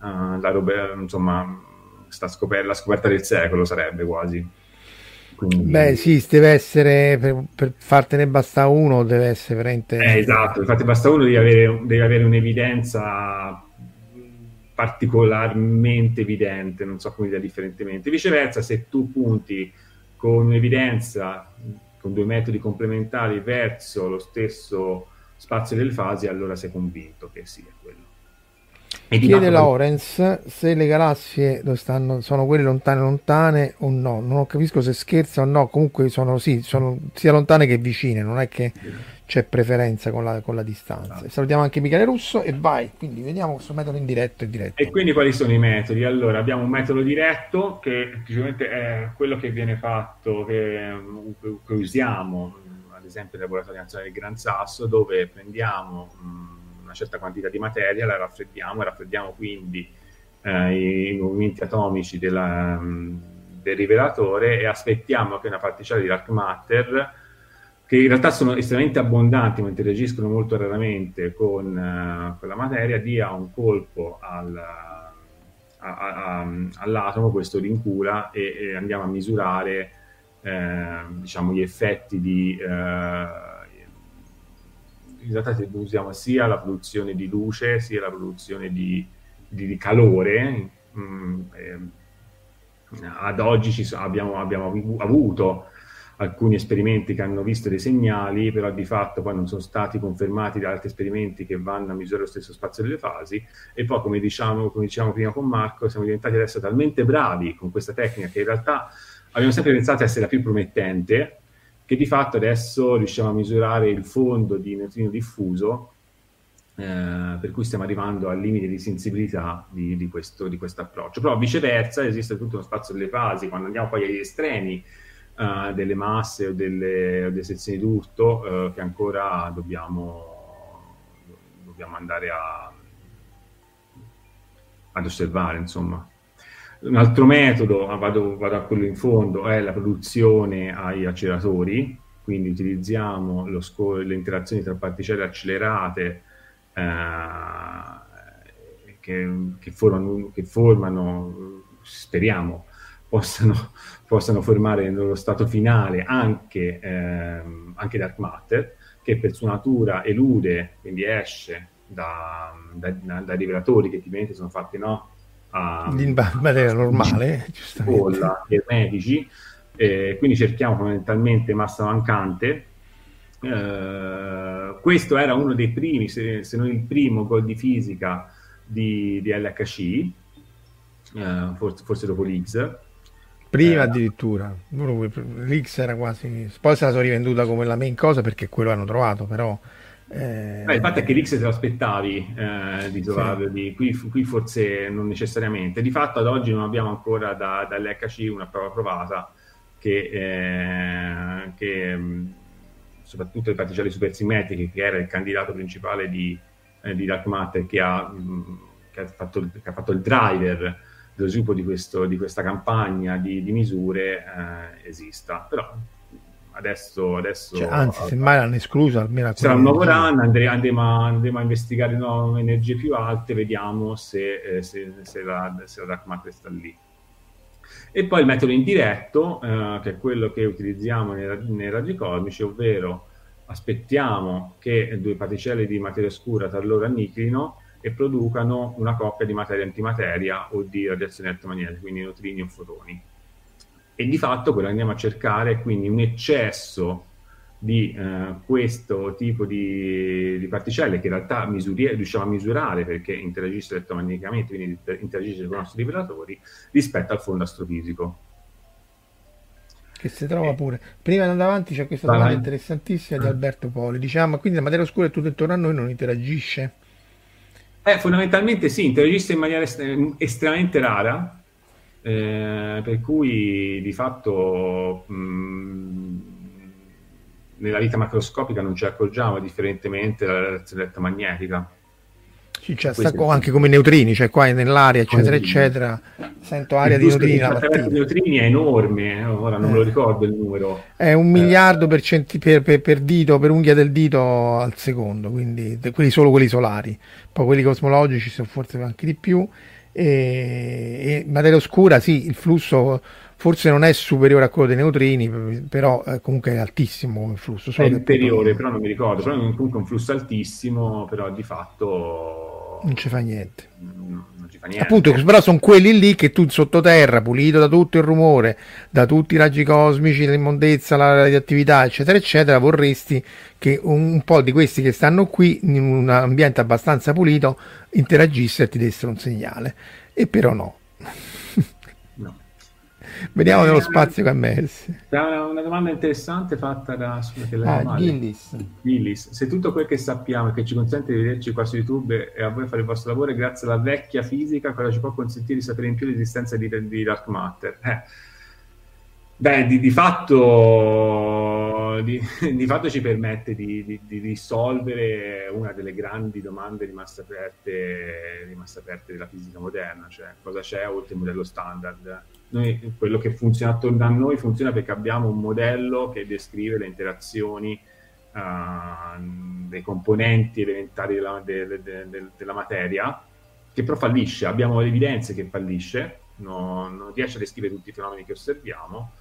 uh, la, roba, insomma, sta scoperta, la scoperta del secolo sarebbe quasi. Quindi... Beh, sì, deve essere per, per fartene basta uno, deve essere veramente. Eh, esatto, infatti, basta uno, devi avere, devi avere un'evidenza particolarmente evidente, non so come dire differentemente. Viceversa, se tu punti con un'evidenza con due metodi complementari verso lo stesso spazio delle fasi, allora sei convinto che sia quello. E Chiede Lorenz se le galassie stanno, sono quelle lontane lontane o no. Non capisco se scherza o no, comunque sono, sì, sono sia lontane che vicine, non è che c'è preferenza con la, con la distanza. Esatto. Salutiamo anche Michele Russo e vai, quindi vediamo questo metodo in diretto e diretto. E quindi quali sono i metodi? Allora, abbiamo un metodo diretto che è quello che viene fatto, che, che usiamo ad esempio nel laboratorio nazionale del Gran Sasso, dove prendiamo mh, una certa quantità di materia, la raffreddiamo e raffreddiamo quindi eh, i, movimenti atomici della, mh, del rivelatore e aspettiamo che una particella di dark matter che in realtà sono estremamente abbondanti ma interagiscono molto raramente con, uh, con la materia, dia un colpo al, a, a, all'atomo, questo rincula e, e, andiamo a misurare eh, diciamo, gli effetti di... Eh, in realtà usiamo sia la produzione di luce sia la produzione di, di, di calore. Mm, eh, ad oggi so, abbiamo, abbiamo avuto alcuni esperimenti che hanno visto dei segnali, però di fatto poi non sono stati confermati da altri esperimenti che vanno a misurare lo stesso spazio delle fasi. E poi, come diciamo, come diciamo prima con Marco, siamo diventati adesso talmente bravi con questa tecnica che in realtà abbiamo sempre pensato essere la più promettente, che di fatto adesso riusciamo a misurare il fondo di neutrino diffuso, eh, per cui stiamo arrivando al limite di sensibilità di, di, questo, approccio. Però viceversa esiste tutto uno spazio delle fasi, quando andiamo poi agli estremi uh, delle masse o delle, o delle sezioni d'urto uh, che ancora dobbiamo, dobbiamo andare a, ad osservare, insomma. Un altro metodo, vado, vado, a quello in fondo, è la produzione ai acceleratori, quindi utilizziamo sco- le interazioni tra particelle accelerate eh, che, che, formano, che, formano, speriamo, possano, *laughs* possano, formare nello stato finale anche, ehm, anche dark matter, che per sua natura elude, quindi esce da, da, da rivelatori che tipicamente sono fatti no, in materia normale, giustamente. ermetici, eh, quindi cerchiamo fondamentalmente massa mancante. Eh, questo era uno dei primi, se, se, non il primo gol di fisica di, di LHC, eh, forse, forse, dopo l'X. Prima eh, addirittura, l'X era quasi, poi se la sono rivenduta come la main cosa perché quello hanno trovato, però eh, il fatto è che l'X te lo aspettavi eh, di trovarlo, sì. qui, qui, forse non necessariamente. Di fatto ad oggi non abbiamo ancora da, dall'HC una prova provata che, eh, che soprattutto le particelle supersimmetriche, che era il candidato principale di, eh, di Dark Matter, che ha, mh, che, ha fatto, che ha, fatto, il driver dello sviluppo di, questo, di questa campagna di, di misure, eh, esista. Però adesso, adesso cioè, anzi uh, semmai l'hanno escluso almeno sarà un nuovo run andre, andremo, andremo, a investigare nuove energie più alte vediamo se, eh, se, se, la, se la Dark Matter sta lì. E poi il metodo indiretto eh, che è quello che utilizziamo nei, nei raggi cosmici ovvero aspettiamo che due particelle di materia oscura tra loro annichilino e producano una coppia di materia antimateria o di radiazione elettromagnetica, quindi neutrini o fotoni e di fatto quello che andiamo a cercare è quindi un eccesso di eh, questo tipo di, di, particelle che in realtà misuri, riusciamo a misurare perché interagisce elettromagneticamente, quindi interagisce con i nostri rivelatori, rispetto al fondo astrofisico. Che si trova eh. pure. Prima di andare avanti c'è questa domanda interessantissima di Alberto Poli. Diciamo, quindi la materia oscura è tutto intorno a noi, non interagisce? Eh, fondamentalmente sì, interagisce in maniera est- estremamente rara, eh, per cui di fatto mh, nella vita macroscopica non ci accorgiamo differentemente dalla relazione elettromagnetica. Sì, cioè, co- anche come i neutrini, cioè qua nell'aria, eccetera, eccetera. Sento aria di neutrini la mattina. Il neutrini è enorme, eh, ora non eh. me lo eh. ricordo il numero. È un eh. miliardo per, centi- per, per, per, dito, per unghia del dito al secondo, quindi quelli, solo quelli solari. Poi quelli cosmologici sono forse anche di più e, e materia oscura sì, il flusso forse non è superiore a quello dei neutrini, però eh, comunque è altissimo come flusso. Solo è inferiore, però non mi ricordo, però comunque un flusso altissimo, però di fatto... Non ci fa niente. Ci fa niente. Appunto, però sono quelli lì che tu sottoterra, pulito da tutto il rumore, da tutti i raggi cosmici, l'immondezza, la radioattività, eccetera, eccetera, vorresti che un, po' di questi che stanno qui, in un ambiente abbastanza pulito, interagissero e ti dessero un segnale. E però no. Vediamo eh, nello spazio che ha messo. Una domanda interessante fatta da ah, Gillis. Gillis. Se tutto quel che sappiamo e che ci consente di vederci qua su YouTube e a voi fare il vostro lavoro è grazie alla vecchia fisica, cosa ci può consentire di sapere in più l'esistenza di, di dark matter? Eh. Beh, di, di fatto di, *laughs* di fatto ci permette di, di, di, risolvere una delle grandi domande rimaste aperte, rimaste aperte della fisica moderna, cioè cosa c'è oltre il modello standard. Noi, quello che funziona attorno a noi funziona perché abbiamo un modello che descrive le interazioni uh, dei componenti elementari della, de, de, de, della materia, che però fallisce, abbiamo le evidenze che fallisce, no, non riesce a descrivere tutti i fenomeni che osserviamo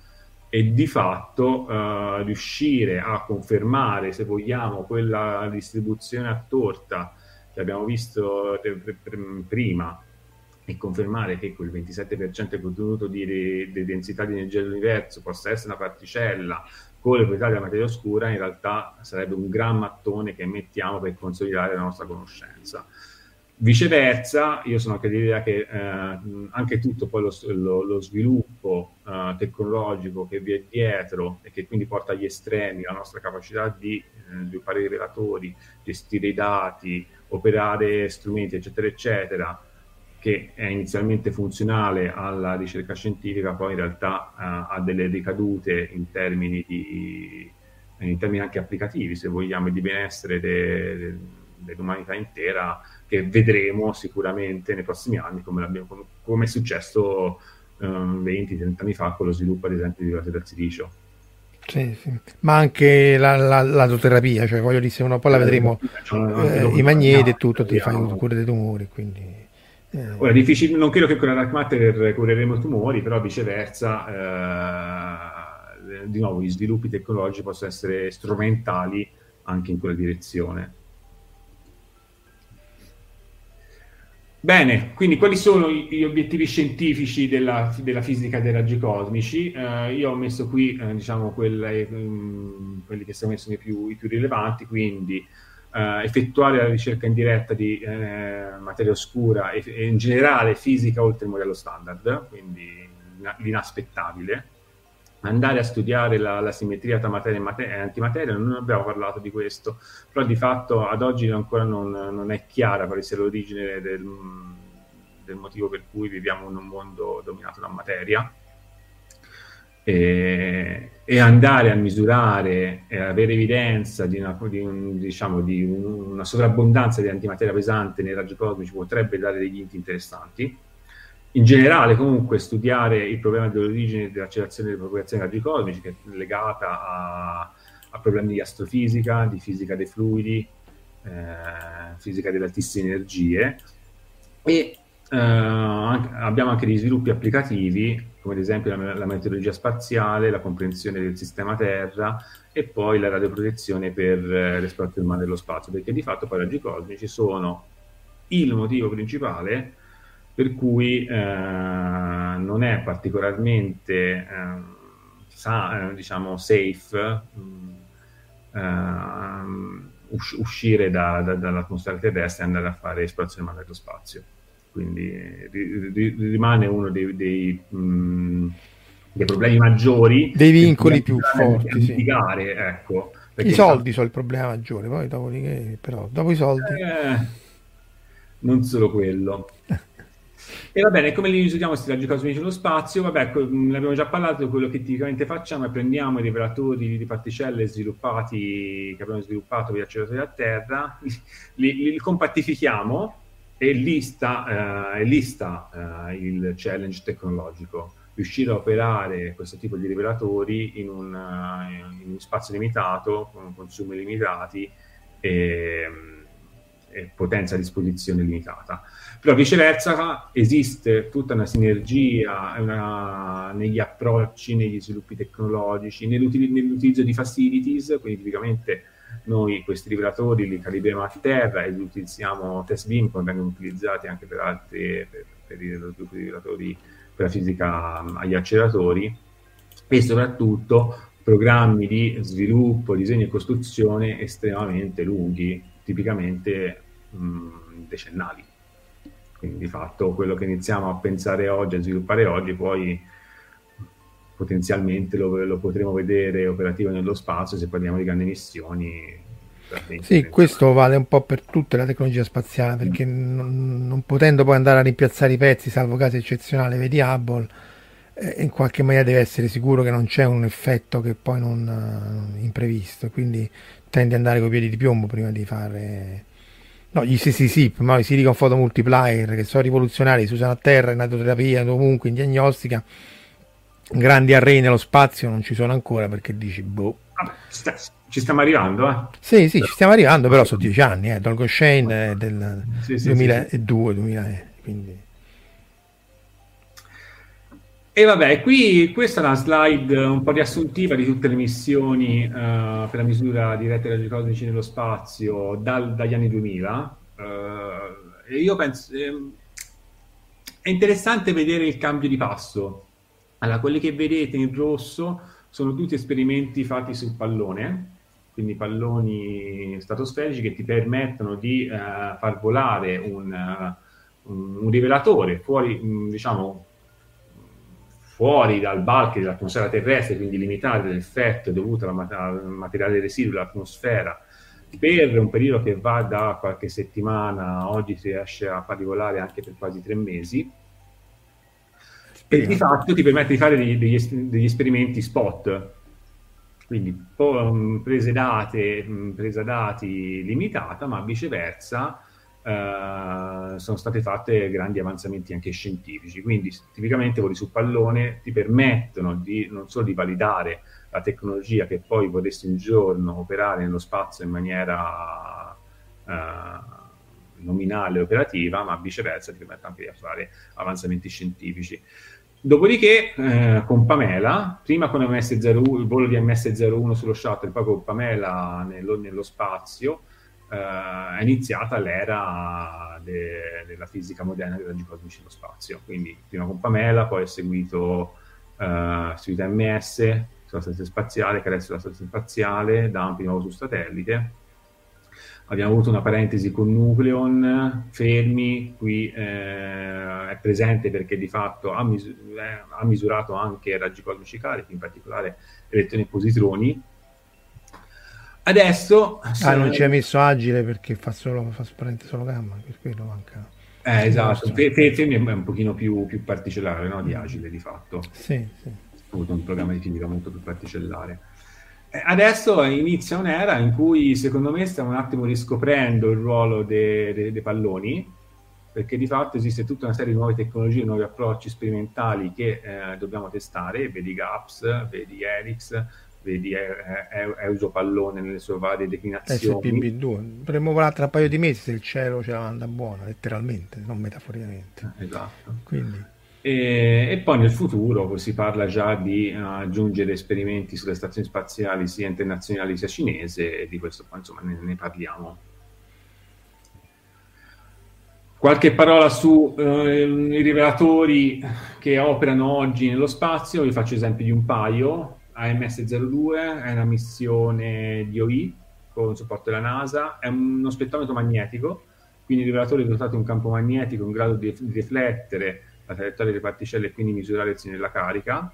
e di fatto uh, riuscire a confermare, se vogliamo, quella distribuzione a torta che abbiamo visto prima e confermare che quel 27% del contenuto di, di, densità di energia dell'universo possa essere una particella con le proprietà della materia oscura, in realtà sarebbe un gran mattone che mettiamo per consolidare la nostra conoscenza. Viceversa, io sono anche dell'idea che eh, anche tutto poi lo, lo, lo sviluppo eh, tecnologico che vi è dietro e che quindi porta agli estremi la nostra capacità di eh, sviluppare i rivelatori, gestire i dati, operare strumenti, eccetera, eccetera, che è inizialmente funzionale alla ricerca scientifica, poi in realtà eh, ha delle ricadute in termini, di, in termini anche applicativi, se vogliamo, di benessere de, de, dell'umanità intera che vedremo sicuramente nei prossimi anni, come, come è successo um, 20-30 anni fa con lo sviluppo, ad esempio, di derivati del silicio. Sì, sì. Ma anche la, la, l'adoterapia, cioè voglio dire, se uno poi la vedremo eh, i magneti e tutto, ti fai cura dei tumori, quindi... Eh. Ora, difficile, non credo che con la dark matter cureremo tumori, però viceversa, eh, di nuovo, gli sviluppi tecnologici possono essere strumentali anche in quella direzione. Bene, quindi quali sono gli obiettivi scientifici della, della fisica dei raggi cosmici? Eh, io ho messo qui, eh, diciamo, quelle, mh, mm, quelli che sono i più, i più rilevanti, quindi eh, effettuare la ricerca in diretta di eh, materia oscura e, e, in generale fisica oltre il modello standard, quindi l'inaspettabile, andare a studiare la, la simmetria tra materia e, materia e, antimateria, non abbiamo parlato di questo, però di fatto ad oggi ancora non, non è chiara quale sia l'origine del, del, motivo per cui viviamo in un mondo dominato da materia. E, e andare a misurare e avere evidenza di una, di un, diciamo, di una sovrabbondanza di antimateria pesante nei raggi cosmici potrebbe dare degli inti interessanti. In generale comunque studiare il problema dell'origine dell'accelerazione delle propagazioni raggi cosmici che è legata a, a, problemi di astrofisica, di fisica dei fluidi, eh, fisica delle altissime energie. E eh, abbiamo anche degli sviluppi applicativi come ad esempio la, la meteorologia spaziale, la comprensione del sistema Terra e poi la radioprotezione per eh, l'esplorazione umana dello spazio perché di fatto poi i raggi cosmici sono il motivo principale per cui eh, non è particolarmente eh, sa, diciamo safe mh, mm, eh, us- uscire da, da, dall'atmosfera terrestre e andare a fare esplorazione umana dello spazio. Quindi ri- ri- rimane uno dei, dei, mh, mm, dei, problemi maggiori, dei vincoli più forti. Sì. ecco, I soldi sono il problema maggiore, poi dopodiché, però, dopo i soldi. Eh, non solo quello. *laughs* E va bene, come li misuriamo questi raggi cosmici nello spazio? Vabbè, ne abbiamo già parlato, quello che tipicamente facciamo è prendiamo i rivelatori di particelle sviluppati, che abbiamo sviluppato via acceleratori a terra, *laughs* li, li compattifichiamo e lì sta, eh, lì sta eh, il challenge tecnologico, riuscire a operare questo tipo di rivelatori in un, uh, in un spazio limitato, con consumi limitati e, e potenza a disposizione limitata. Però viceversa esiste tutta una sinergia una, negli approcci, negli sviluppi tecnologici, nell'utilizzo di facilities, quindi tipicamente noi questi rivelatori li calibriamo a terra e li utilizziamo test beam come vengono utilizzati anche per altri per, per lo sviluppo di rivelatori per la fisica agli acceleratori e soprattutto programmi di sviluppo, disegno e costruzione estremamente lunghi, tipicamente mh, decennali. Quindi di fatto quello che iniziamo a pensare oggi, a sviluppare oggi, poi potenzialmente lo, lo potremo vedere operativo nello spazio se parliamo di grandi missioni. Sì, questo vale un po' per tutta la tecnologia spaziale, perché non, non potendo poi andare a rimpiazzare i pezzi, salvo casi eccezionali, vedi Hubble, eh, in qualche maniera deve essere sicuro che non c'è un effetto che poi non uh, imprevisto, quindi tende ad andare con i piedi di piombo prima di fare no, gli stessi SIP, ma i Silicon Photo Multiplier che sono rivoluzionari, si usano a terra, in radioterapia, ovunque, in diagnostica, grandi array nello spazio non ci sono ancora perché dici boh. Ci stiamo arrivando, eh? Sì, sì, ci stiamo arrivando, però sono dieci anni, eh. Dolgo Shane è del sì, sì, 2002, sì. 2000, quindi... E vabbè, qui questa è una slide un po' riassuntiva di tutte le missioni uh, per la misura di rete radiocosmici nello spazio dal, dagli anni 2000. Uh, eh, e io penso... Eh, è interessante vedere il cambio di passo. Allora, quelli che vedete in rosso sono tutti esperimenti fatti sul pallone, quindi palloni stratosferici che ti permettono di uh, far volare un, un, un rivelatore fuori, diciamo, fuori dal bulk dell'atmosfera terrestre, quindi limitare l'effetto dovuto al materiale residuo dell'atmosfera. Per un periodo che va da qualche settimana, oggi si riesce a far volare anche per quasi tre mesi, e di fatto ti permette di fare degli, degli, degli esperimenti spot, quindi um, prese date, presa dati limitata, ma viceversa Uh, sono state fatte grandi avanzamenti anche scientifici. Quindi tipicamente voli su pallone ti permettono di, non solo di validare la tecnologia che poi vorresti un giorno operare nello spazio in maniera uh, nominale operativa, ma viceversa ti permette anche di fare avanzamenti scientifici. Dopodiché, eh, con Pamela, prima con MS01, il volo di MS01 sullo shuttle, poi con Pamela nello, nello spazio, eh, è iniziata l'era de- della fisica moderna dei raggi cosmici nello spazio. Quindi prima con Pamela, poi è seguito, eh, seguito MS sulla stazione spaziale, che adesso è la stazione spaziale, Dump di nuovo su satellite. Abbiamo avuto una parentesi con Nucleon, Fermi, qui eh, è presente perché di fatto ha, mis- eh, ha misurato anche raggi cosmici carichi, in particolare elettroni e positroni, Adesso... Ah, non ci ha messo agile perché fa solo, fa solo gamma, per quello manca... Eh, esatto, Fermi è un pochino più, più particellare no? di agile di fatto. Sì, sì. Ha avuto un programma di fisica molto più particellare. Eh, adesso inizia un'era in cui secondo me stiamo un attimo riscoprendo il ruolo dei de, de palloni, perché di fatto esiste tutta una serie di nuove tecnologie, nuovi approcci sperimentali che eh, dobbiamo testare, vedi GAPS, vedi Helix, vedi Euso Pallone nelle sue varie declinazioni. SPB2, dovremmo volare tra un paio di mesi se il cielo ce la manda buona, letteralmente, non metaforicamente. Eh, esatto. Quindi. E, e, poi nel futuro si parla già di aggiungere esperimenti sulle stazioni spaziali sia internazionali sia cinese e di questo poi insomma ne, ne parliamo. Qualche parola sui uh, rivelatori che operano oggi nello spazio, vi faccio esempio di un paio. AMS-02 è una missione DOI con supporto della NASA, è uno spettrometro magnetico, quindi il rivelatore è dotato di un campo magnetico in grado di, di riflettere la traiettoria delle particelle e quindi misurare il segno della carica,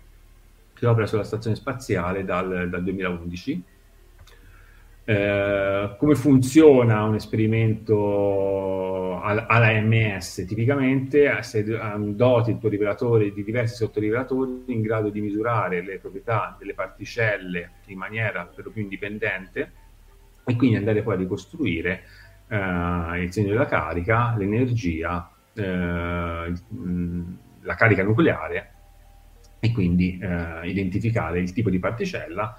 che opera sulla stazione spaziale dal, dal 2011 eh, come funziona un esperimento alla MS? Tipicamente se doti il tuo rivelatore di diversi sottorivelatori in grado di misurare le proprietà delle particelle in maniera per lo più indipendente e quindi andare poi a ricostruire eh, il segno della carica, l'energia, la carica nucleare e quindi eh, identificare il tipo di particella.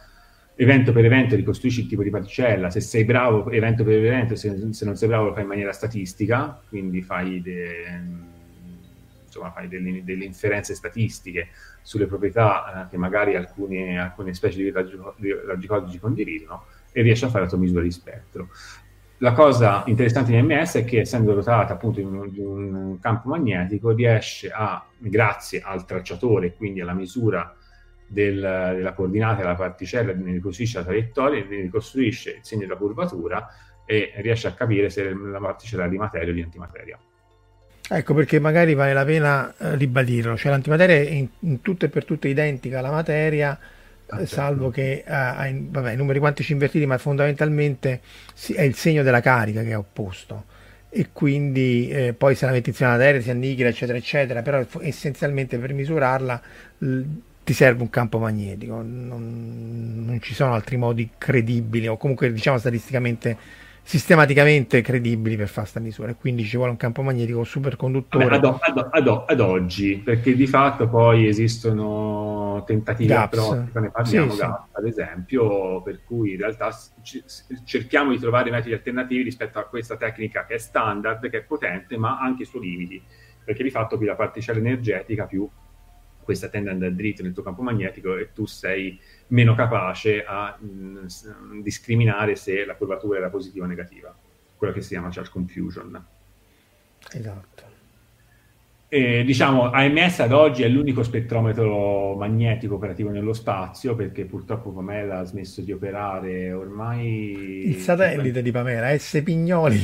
Evento per evento ricostruisci il tipo di particella, se sei bravo evento per evento, se, se non sei bravo lo fai in maniera statistica, quindi fai, de, insomma, fai delle, delle, inferenze statistiche sulle proprietà eh, che magari alcune, alcune specie di raggi cosmici condividono e riesci a fare la tua misura di spettro. La cosa interessante di MS è che essendo dotata appunto di un, di un campo magnetico riesce a, grazie al tracciatore, quindi alla misura del, della coordinata della particella, ne ricostruisce la traiettoria, ne ricostruisce il segno della curvatura e riesce a capire se la particella è di materia o di antimateria. Ecco perché magari vale la pena eh, ribadirlo, cioè l'antimateria è in, in tutto e per tutto identica alla materia, eh, salvo che ha in, vabbè, i numeri quantici invertiti, ma fondamentalmente è il segno della carica che è opposto. E quindi eh, poi se la metti insieme alla Terra si annichila eccetera eccetera però essenzialmente per misurarla l- ti serve un campo magnetico. Non, non, ci sono altri modi credibili o comunque diciamo statisticamente sistematicamente credibili per fare questa misura. E quindi ci vuole un campo magnetico superconduttore. Vabbè, ad, ad, ad, ad, oggi perché di fatto poi esistono tentativi approtti, ne parliamo Sì, sì. Gaps, ad esempio per cui in realtà c- cerchiamo di trovare metodi alternativi rispetto a questa tecnica che è standard, che è potente ma ha anche i suoi limiti perché di fatto più la particella energetica più questa tende ad andare dritto nel tuo campo magnetico e tu sei meno capace a mh, discriminare se la curvatura era positiva o negativa, quello che si chiama charge confusion. esatto E, diciamo, AMS ad oggi è l'unico spettrometro magnetico operativo nello spazio perché purtroppo Pamela ha smesso di operare ormai... il satellite di Pamela S Pignoli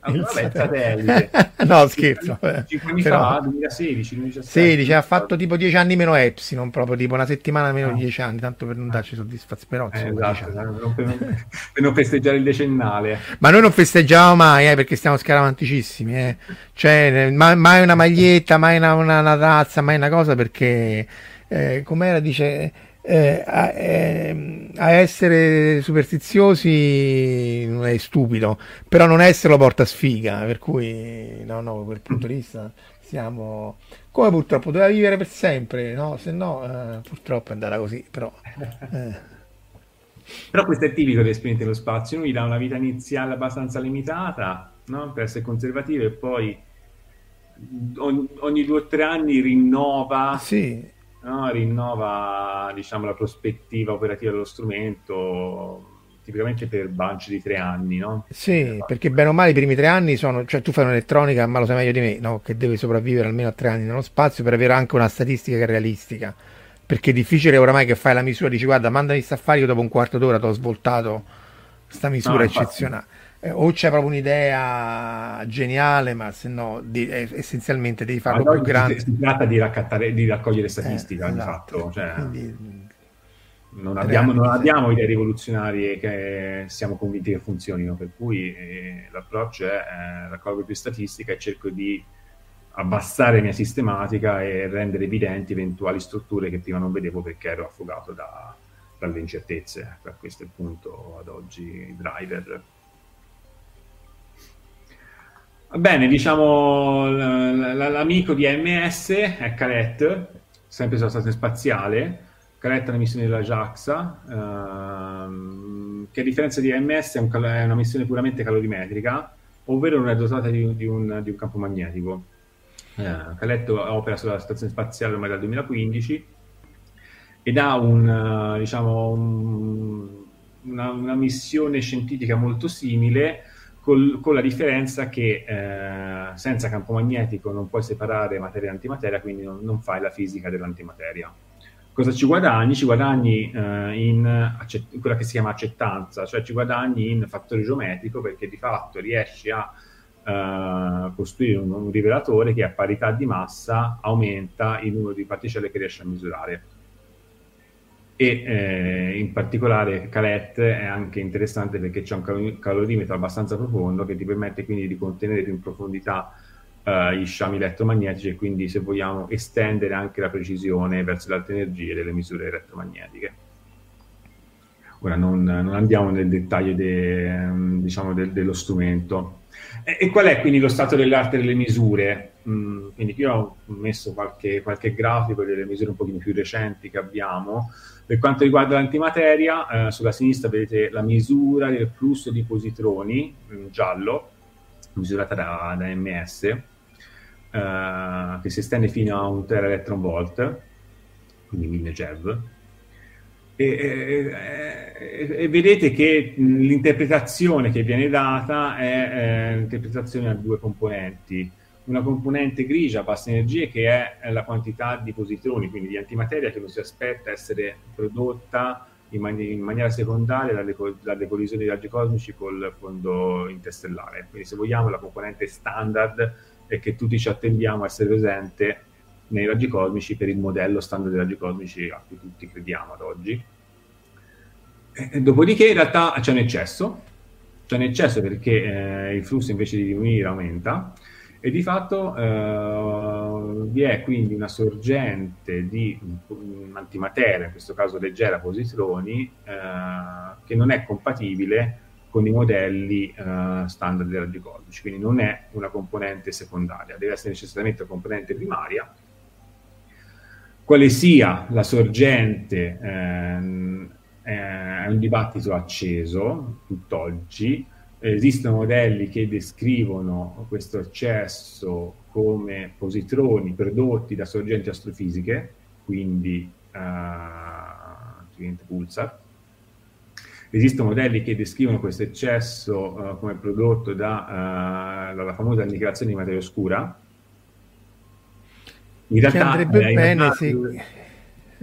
Ah, vabbè, il satellite. *laughs* no scherzo vabbè. 5 anni Però- fa, 2016, 2017. Sì, dice, ha fatto tipo 10 anni meno Epsilon, proprio tipo una settimana meno Ah. di 10 anni, tanto per non darci soddisfazione. Però, Eh, esatto, 10 anni. non per, non- per non festeggiare il decennale. Ma noi non festeggiamo mai, eh, perché stiamo scaramanticissimi, eh. Cioè, eh, ma- mai una maglietta, mai una, una, una tazza, mai una cosa, perché, eh, com'era, dice, eh, a, ehm, a essere superstiziosi non è stupido, però non esserlo porta sfiga, per cui, no, no, da quel punto di vista siamo... Come purtroppo doveva vivere per sempre, no? Se no, eh, purtroppo è andata così, però... eh. Però questo è tipico delle esperienze dello spazio, lui dà una vita iniziale abbastanza limitata, no? per essere conservativo e poi ogni, ogni due o tre anni rinnova, Sì, no? rinnova diciamo, la prospettiva operativa dello strumento, tipicamente per bunch di tre anni. No? Sì, perché bene o male i primi tre anni sono, cioè tu fai un'elettronica, ma lo sai meglio di me, no? Che deve sopravvivere almeno a tre anni nello spazio per avere anche una statistica che è realistica. Perché è difficile oramai che fai la misura, dici guarda, mandami sta affare, io dopo un quarto d'ora ti ho svoltato sta misura No, infatti. Eh, o c'è proprio un'idea geniale, ma se no di- eh, essenzialmente devi farlo più grande. Si, si tratta di, raccattare, di raccogliere Eh, statistica, di esatto. fatto. Cioè, Quindi, non tre abbiamo, non abbiamo idee rivoluzionarie che siamo convinti che funzionino, per cui eh, l'approccio è eh, raccolgo più statistica e cerco di abbassare la mia sistematica e rendere evidenti eventuali strutture che prima non vedevo perché ero affogato da- dalle incertezze. Ecco, questo è il punto ad oggi, driver. Bene, diciamo l'amico di AMS è Caret, sempre sulla stazione spaziale. Caret è una missione della JAXA, ehm, che a differenza di AMS è, un cal- è una missione puramente calorimetrica, ovvero non è dotata di, di un, di un campo magnetico. Eh, Calet opera sulla stazione spaziale ormai dal 2015 ed ha un, diciamo, un- una, una missione scientifica molto simile, col- con la differenza che eh, senza campo magnetico non puoi separare materia e antimateria, quindi non, non fai la fisica dell'antimateria. Cosa ci guadagni? Ci guadagni eh, in, accett- in quella che si chiama accettanza, cioè ci guadagni in fattore geometrico perché di fatto riesci a eh, costruire un, un rivelatore che a parità di massa aumenta il numero di particelle che riesci a misurare e eh, in particolare Calet è anche interessante perché c'è un cal- calorimetro abbastanza profondo che ti permette quindi di contenere più in profondità eh, gli sciami elettromagnetici e quindi se vogliamo estendere anche la precisione verso le alte energie delle misure elettromagnetiche. Ora non, non andiamo nel dettaglio de- diciamo del- dello strumento. E, e qual è quindi lo stato dell'arte delle misure? Mm, quindi qui ho messo qualche, qualche grafico delle misure un pochino più recenti che abbiamo. Per quanto riguarda l'antimateria, eh, sulla sinistra vedete la misura del flusso di positroni in giallo, misurata da, da MS, eh, che si estende fino a un tera electron volt, quindi 1000 GeV. E, e- e- vedete che l'interpretazione che viene data è eh, l'interpretazione a due componenti una componente grigia a basse energie che è la quantità di positroni, quindi di antimateria che non si aspetta essere prodotta in, man- in maniera secondaria dalle, co- dalle collisioni di raggi cosmici col fondo interstellare. Quindi se vogliamo la componente standard è che tutti ci attendiamo a essere presente nei raggi cosmici per il modello standard dei raggi cosmici a cui tutti crediamo ad oggi. E dopodiché in realtà c'è un eccesso c'è un eccesso perché eh, il flusso invece di diminuire aumenta e di fatto eh, vi è quindi una sorgente di antimateria, in questo caso leggera positroni, eh, che non è compatibile con i modelli eh, standard dei radiocodici, quindi non è una componente secondaria, deve essere necessariamente una componente primaria. Quale sia la sorgente ehm, è un dibattito acceso tutt'oggi, esistono modelli che descrivono questo eccesso come positroni prodotti da sorgenti astrofisiche, quindi uh, pulsar. Esistono modelli che descrivono questo eccesso uh, come prodotto da, uh, dalla famosa annichilazione di materia oscura. In realtà, andrebbe eh, bene se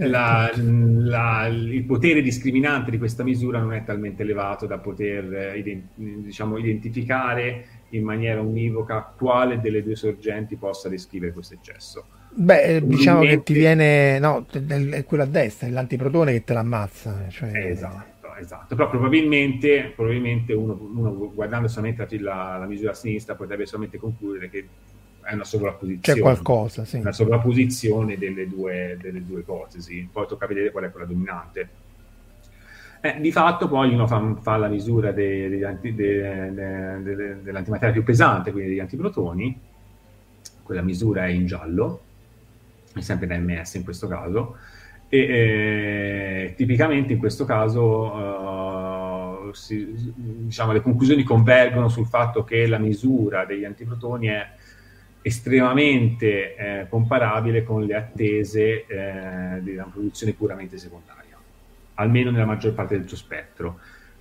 la, la, il potere discriminante di questa misura non è talmente elevato da poter eh, diciamo, identificare in maniera univoca quale delle due sorgenti possa descrivere questo eccesso. Beh, diciamo che ti viene, no, è quello a destra, è l'antiprotone che te l'ammazza. Cioè... Esatto, esatto. Però probabilmente, probabilmente uno, uno, guardando solamente la, la misura a sinistra potrebbe solamente concludere che è una sovrapposizione. C'è qualcosa, sì. Una sovrapposizione delle due, delle due ipotesi. Poi tocca vedere qual è quella dominante. Eh, di fatto poi uno fa, fa la misura de, de, de, de, dell'antimateria più pesante, quindi degli antiprotoni. Quella misura è in giallo, è sempre da MS in questo caso. E eh, tipicamente in questo caso uh, si, diciamo, le conclusioni convergono sul fatto che la misura degli antiprotoni è estremamente eh, comparabile con le attese eh, di una produzione puramente secondaria, almeno nella maggior parte del suo spettro.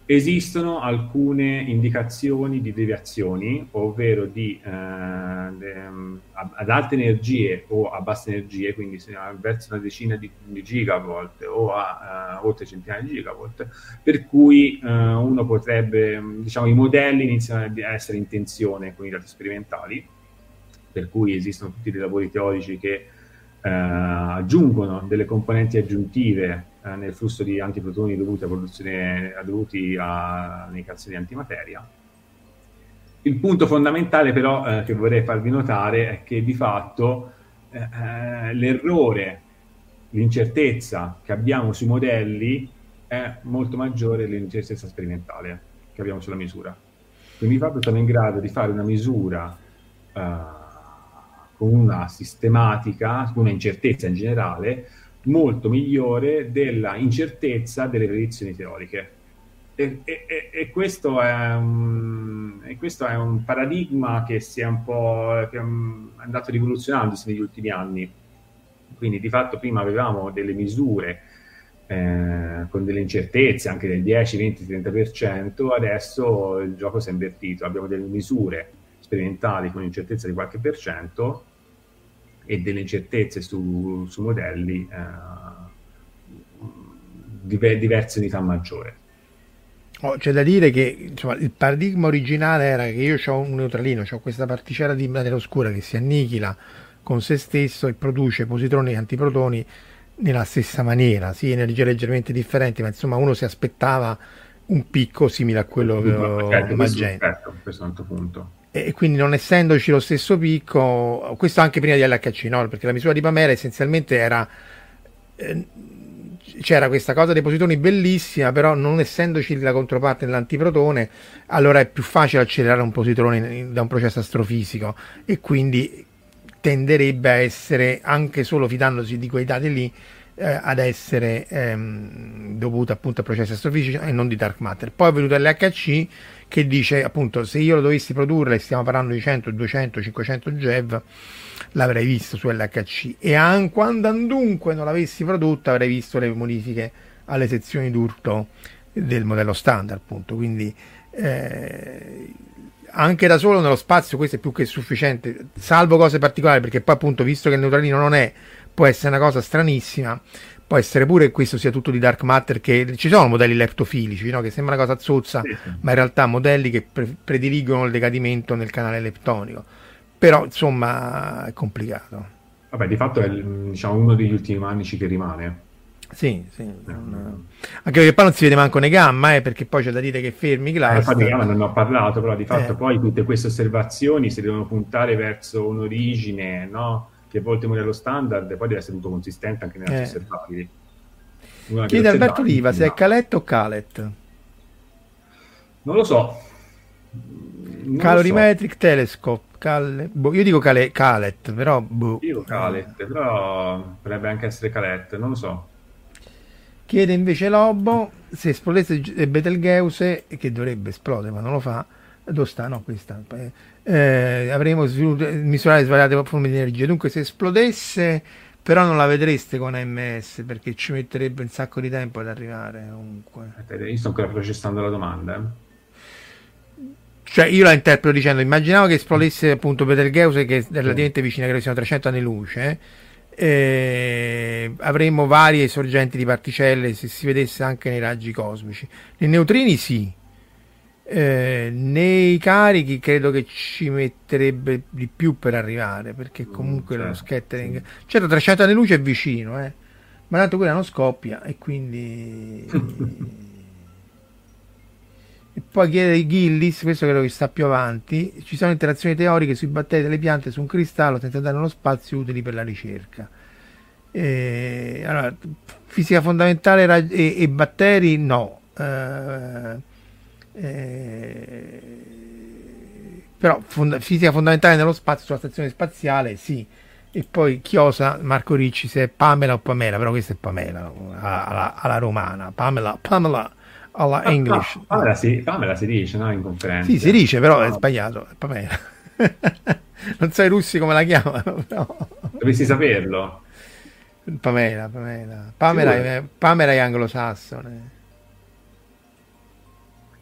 Esistono alcune indicazioni di deviazioni, ovvero di, eh, de, ad alte energie o a basse energie, quindi verso una decina di, di gigavolt o a uh, oltre centinaia di gigavolt, per cui uh, uno potrebbe, diciamo, i modelli iniziano a essere in tensione con i dati sperimentali per cui esistono tutti dei lavori teorici che eh, aggiungono delle componenti aggiuntive eh, nel flusso di antiprotoni dovuti a produzione, dovuti all'indicazione di antimateria. Il punto fondamentale però eh, che vorrei farvi notare è che di fatto eh, eh, l'errore, l'incertezza che abbiamo sui modelli è molto maggiore dell'incertezza sperimentale che abbiamo sulla misura. Quindi fatto siamo in grado di fare una misura uh, con una sistematica, con una incertezza in generale, molto migliore della incertezza delle predizioni teoriche. E, e, e, questo un, e, questo è un, paradigma che si è un po' che è andato rivoluzionandosi negli ultimi anni. Quindi di fatto prima avevamo delle misure eh, con delle incertezze anche del 10, 20, 30%, adesso il gioco si è invertito, abbiamo delle misure sperimentali con incertezza di qualche per cento e delle incertezze su, su modelli eh, di diverse unità maggiore. Oh, c'è da dire che insomma, il paradigma originale era che io ho un neutralino, ho questa particella di materia oscura che si annichila con se stesso e produce positroni e antiprotoni nella stessa maniera, sì, energie leggermente differenti, ma insomma uno si aspettava un picco simile a quello che certo, magenta. Questo, questo è un altro punto e quindi non essendoci lo stesso picco, questo anche prima di LHC, no? perché la misura di Pamela essenzialmente era, eh, c'era questa cosa dei positoni bellissima, però non essendoci la controparte dell'antiprotone, allora è più facile accelerare un positrone da un processo astrofisico e quindi tenderebbe a essere, anche solo fidandosi di quei dati lì, eh, ad essere ehm, dovuta appunto a processi astrofisici e non di dark matter. Poi è venuto l'HC che dice appunto se io lo dovessi produrre, stiamo parlando di 100, 200, 500 GeV, l'avrei visto su LHC e an, quando andunque non l'avessi prodotta avrei visto le modifiche alle sezioni d'urto del modello standard appunto. Quindi eh, anche da solo nello spazio questo è più che sufficiente salvo cose particolari perché poi appunto visto che il neutralino non è può essere una cosa stranissima può essere pure che questo sia tutto di dark matter, che ci sono modelli leptofilici, no? che sembra una cosa zozza, sì, sì. ma in realtà modelli che pre- prediligono il decadimento nel canale leptonico. Però insomma è complicato. Vabbè, di fatto è diciamo, uno degli ultimi manici che rimane. Sì, sì. Non... Anche perché poi non si vede manco nei gamma, eh, perché poi c'è da dire che fermi class. Eh, gamma non ho parlato, però di fatto eh. poi tutte queste osservazioni si devono puntare verso un'origine, no? Che volte modello standard poi deve essere tutto consistente anche nelle eh. osservabili. Chiede Alberto Riva se è Calet o Calet. Non lo so. Non Calorimetric so. Telescope. Cal... Boh, io dico cale... Calet, però... Boh. Io Calet, però potrebbe anche essere Calet, non lo so. Chiede invece Lobo se esplodesse Betelgeuse, che dovrebbe esplodere ma non lo fa, dove sta? No, questa. Eh, avremo misurare svariate forme di energia. Dunque, se esplodesse, però non la vedreste con AMS perché ci metterebbe un sacco di tempo ad arrivare. Comunque. Io sto ancora processando la domanda. Eh. Cioè, io la interpreto dicendo: immaginavo che esplodesse appunto Betelgeuse, che è relativamente vicina, credo siano 300 anni luce. Eh, avremmo varie sorgenti di particelle se si vedesse anche nei raggi cosmici. Nei neutrini, sì. Eh, nei carichi credo che ci metterebbe di più per arrivare perché mm, comunque mm, certo, lo scattering certo 300 anni luce è vicino eh, ma tanto quella non scoppia e quindi *laughs* E poi chiede Gillis, questo credo che sta più avanti, ci sono interazioni teoriche sui batteri delle piante su un cristallo senza dare uno spazio utili per la ricerca. E, allora, fisica fondamentale e, e batteri no. Eh, eh, però fond- fisica fondamentale nello spazio sulla stazione spaziale sì e poi chiosa Marco Ricci se è Pamela o Pamela però questa è Pamela alla, alla romana Pamela Pamela alla no, English. No, Pamela, si, Pamela si dice no, in conferenza. Sì, si dice, però no. è sbagliato. È Pamela. *laughs* non so i russi come la chiamano. Però. Dovresti saperlo. Pamela, Pamela. Pamela, Pamela è anglosassone.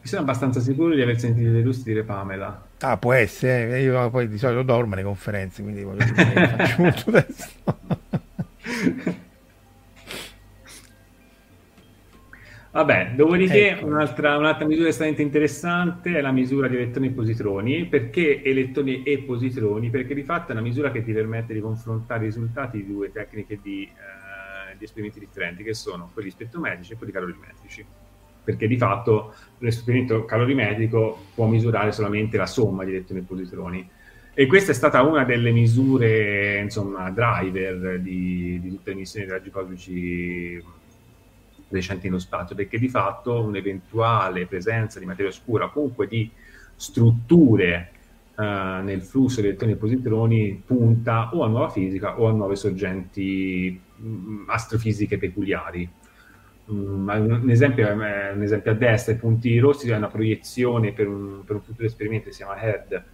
Mi sono abbastanza sicuro di aver sentito dei russi dire Pamela. Ah, può essere. Io poi di solito dormo alle conferenze, quindi voglio dire, faccio molto *laughs* testo. Vabbè, dopodiché ecco. un'altra, un'altra, misura estremamente interessante è la misura di elettroni e positroni. Perché elettroni e positroni? Perché di fatto è una misura che ti permette di confrontare i risultati di due tecniche di, eh, di esperimenti differenti, che sono quelli spettrometrici e quelli calorimetrici. Perché di fatto l'esperimento calorimetrico può misurare solamente la somma di elettroni e positroni. E questa è stata una delle misure, insomma, driver di, di tutte le missioni raggi cosmici recenti nello spazio, perché di fatto un'eventuale presenza di materia oscura, comunque di strutture uh, nel flusso di elettroni e positroni, punta o a nuova fisica o a nuove sorgenti mh, astrofisiche peculiari. Um, un, esempio, un, esempio, a destra, i punti rossi è una proiezione per un, per un futuro esperimento che si chiama HERD,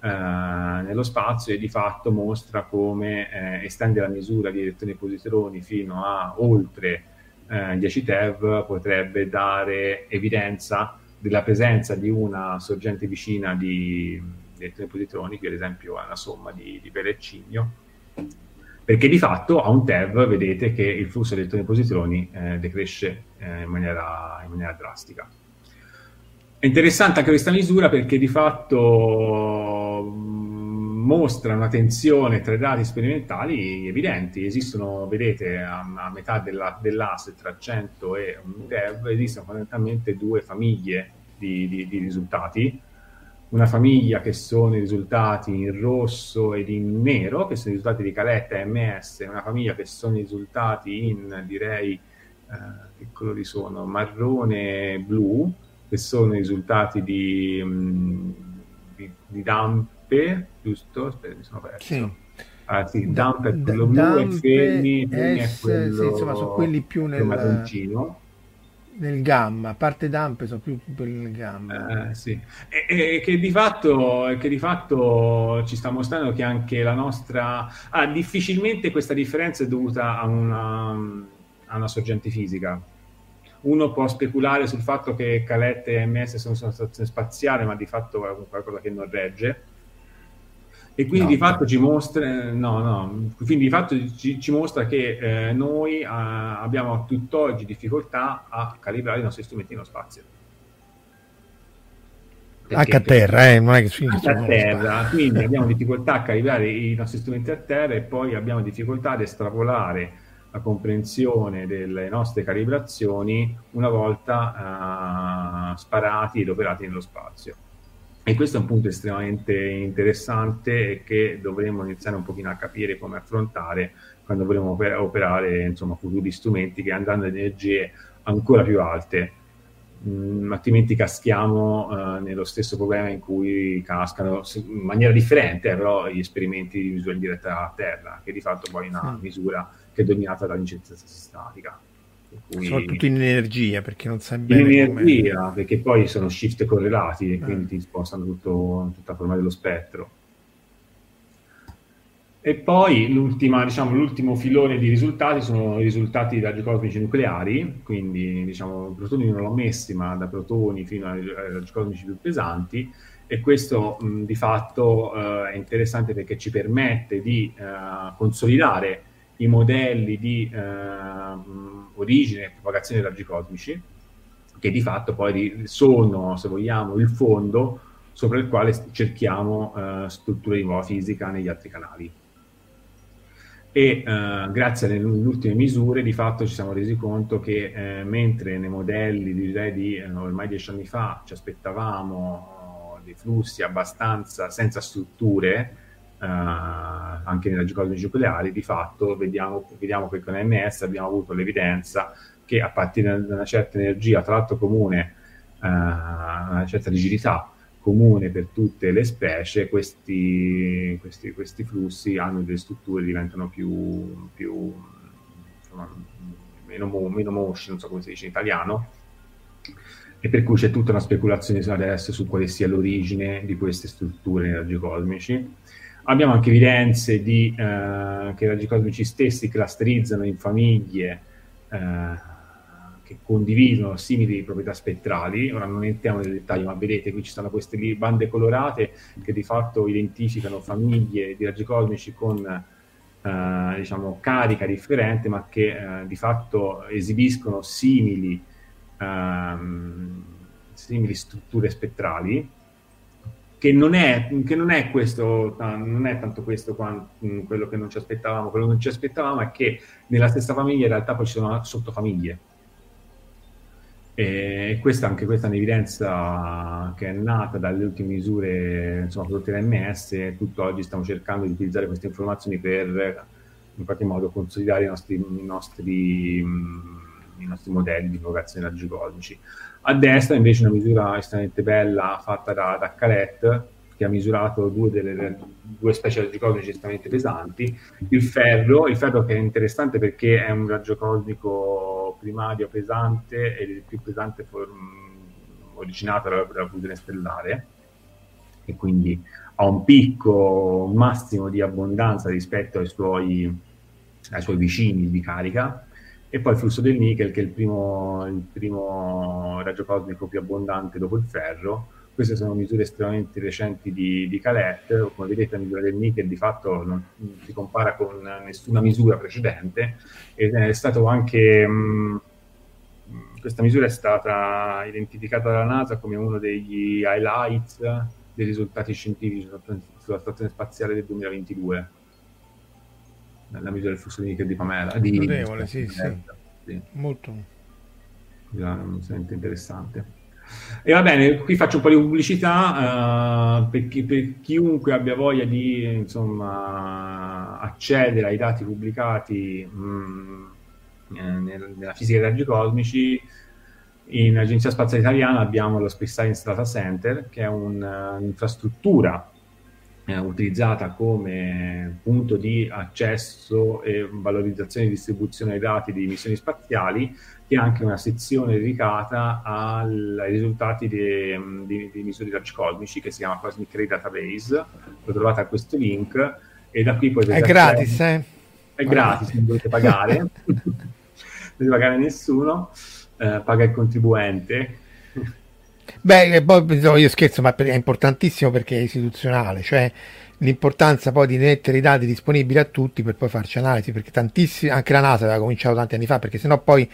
Uh, nello spazio e di fatto mostra come eh, estende la misura di elettroni e positroni fino a oltre eh, 10 TeV potrebbe dare evidenza della presenza di una sorgente vicina di, elettroni positroni, che ad esempio è una somma di, di pelle e cigno, perché di fatto a un TeV vedete che il flusso di elettroni positroni eh, decresce eh, in, maniera, in maniera drastica. È interessante anche questa misura perché di fatto mostra una tensione tra i dati sperimentali evidenti. Esistono, vedete, a, a metà della, dell'asse tra 100 e un dev, esistono fondamentalmente due famiglie di, di, di, risultati. Una famiglia che sono i risultati in rosso ed in nero, che sono i risultati di Caletta e MS, una famiglia che sono i risultati in, direi, eh, che colori sono? Marrone e blu, che sono i risultati di, mh, mm, di, di Dampe, giusto? Aspetta, mi sono perso. Sì. Ah, sì, Dampe è quello blu e Fermi, è quello sì, insomma, sono quelli più nel marroncino nel gamma, parte Dampe sono più nel gamma. Eh, sì. e, e, che, di fatto, che di fatto ci sta mostrando che anche la nostra... Ah, difficilmente questa differenza è dovuta a una, a una sorgente fisica. Uno può speculare sul fatto che Calette e MS sono una stazione spaziale, ma di fatto è qualcosa che non regge e quindi no, di fatto ci mostra, no, no, quindi di fatto ci, ci mostra che eh, noi a, abbiamo tutt'oggi difficoltà a calibrare i nostri strumenti nello spazio. Perché, anche a terra, eh, non è che si anche a terra, quindi abbiamo *laughs* difficoltà a calibrare i nostri strumenti a terra e poi abbiamo difficoltà ad estrapolare la comprensione delle nostre calibrazioni una volta uh, sparati ed operati nello spazio. E questo è un punto estremamente interessante e che dovremmo iniziare un pochino a capire come affrontare quando vogliamo operare insomma, futuri strumenti che andranno ad energie ancora più alte. Mm, altrimenti caschiamo uh, nello stesso problema in cui cascano in maniera differente, eh, però gli esperimenti di misura diretta a terra, che di fatto poi è una sì. misura che è dominata dall'incertezza statica. Cui... Soprattutto in energia, perché non sai bene. In energia, come... perché poi sono shift correlati e eh. quindi ti spostano tutto, tutta la forma dello spettro. E poi diciamo, l'ultimo filone di risultati sono i risultati raggi cosmici nucleari, quindi diciamo, protoni non l'ho messi, ma da protoni fino ai raggi cosmici più pesanti, e questo mh, di fatto uh, è interessante perché ci permette di uh, consolidare i modelli di uh, origine e propagazione dei raggi cosmici, che di fatto poi sono, se vogliamo, il fondo sopra il quale cerchiamo strutture di nuova fisica negli altri canali. E uh, grazie alle ultime misure di fatto ci siamo resi conto che eh, mentre nei modelli direi di eh, ormai dieci anni fa ci aspettavamo dei flussi abbastanza senza strutture uh, anche nei raggi cosmici nucleari di fatto vediamo, vediamo, che con MS abbiamo avuto l'evidenza che a partire da una certa energia tra l'altro comune uh, una certa rigidità comune per tutte le specie, questi, questi, questi flussi hanno delle strutture, diventano più, più insomma, meno, meno mosci, non so come si dice in italiano, e per cui c'è tutta una speculazione adesso su quale sia l'origine di queste strutture nei raggi cosmici. Abbiamo anche evidenze di, eh, che i raggi cosmici stessi clusterizzano in famiglie eh, che condividono simili proprietà spettrali. Ora non entriamo nel dettaglio, ma vedete qui ci sono queste bande colorate che di fatto identificano famiglie di raggi cosmici con eh, diciamo, carica differente, ma che eh, di fatto esibiscono simili, ehm, simili strutture spettrali. Che non, è, che non è questo, non è tanto questo quanto, quello che non ci aspettavamo, quello che non ci aspettavamo è che nella stessa famiglia in realtà poi ci sono sottofamiglie. E questa, anche questa è un'evidenza che è nata dalle ultime misure insomma, prodotte dall'MS e tutt'oggi stiamo cercando di utilizzare queste informazioni per in qualche modo consolidare i nostri, i nostri, i nostri modelli di propagazione raggi cosmici. A destra invece una misura estremamente bella fatta da, da Caret che ha misurato due, delle, due specie di raggi estremamente pesanti, il ferro, il ferro che è interessante perché è un raggio cosmico primario pesante e il più pesante originato dalla, dalla fusione stellare e quindi ha un picco massimo di abbondanza rispetto ai suoi, ai suoi vicini di carica e poi il flusso del nickel che è il primo, il primo raggio cosmico più abbondante dopo il ferro. Queste sono misure estremamente recenti di, di Calet, come vedete la misura del nickel di fatto non si compara con nessuna misura precedente. Ed è stato anche mh, questa misura è stata identificata dalla NASA come uno degli highlights dei risultati scientifici sulla stazione spaziale del 2022 la misura del flusso di nickel di Pamela di, Notevole, sì, sì. sì. molto estremamente interessante e va bene, qui faccio un po' di pubblicità uh, per, chi, per, chiunque abbia voglia di insomma, accedere ai dati pubblicati mh, mm, eh, nella fisica dei raggi cosmici. In Agenzia Spaziale Italiana abbiamo lo Space Science Data Center, che è un'infrastruttura eh, utilizzata come punto di accesso e valorizzazione e distribuzione dei dati di missioni spaziali che ha anche una sezione dedicata al, ai risultati misure di raggi cosmici che si chiama Cosmic Ray Database. Lo trovate a questo link e da qui potete... È gratis, eh? È gratis, non dovete pagare, *laughs* non dovete pagare nessuno, eh, paga il contribuente. Beh, poi io scherzo, ma è importantissimo perché è istituzionale, cioè l'importanza poi di mettere i dati disponibili a tutti per poi farci analisi, perché tantissimi, anche la NASA aveva cominciato tanti anni fa, perché sennò poi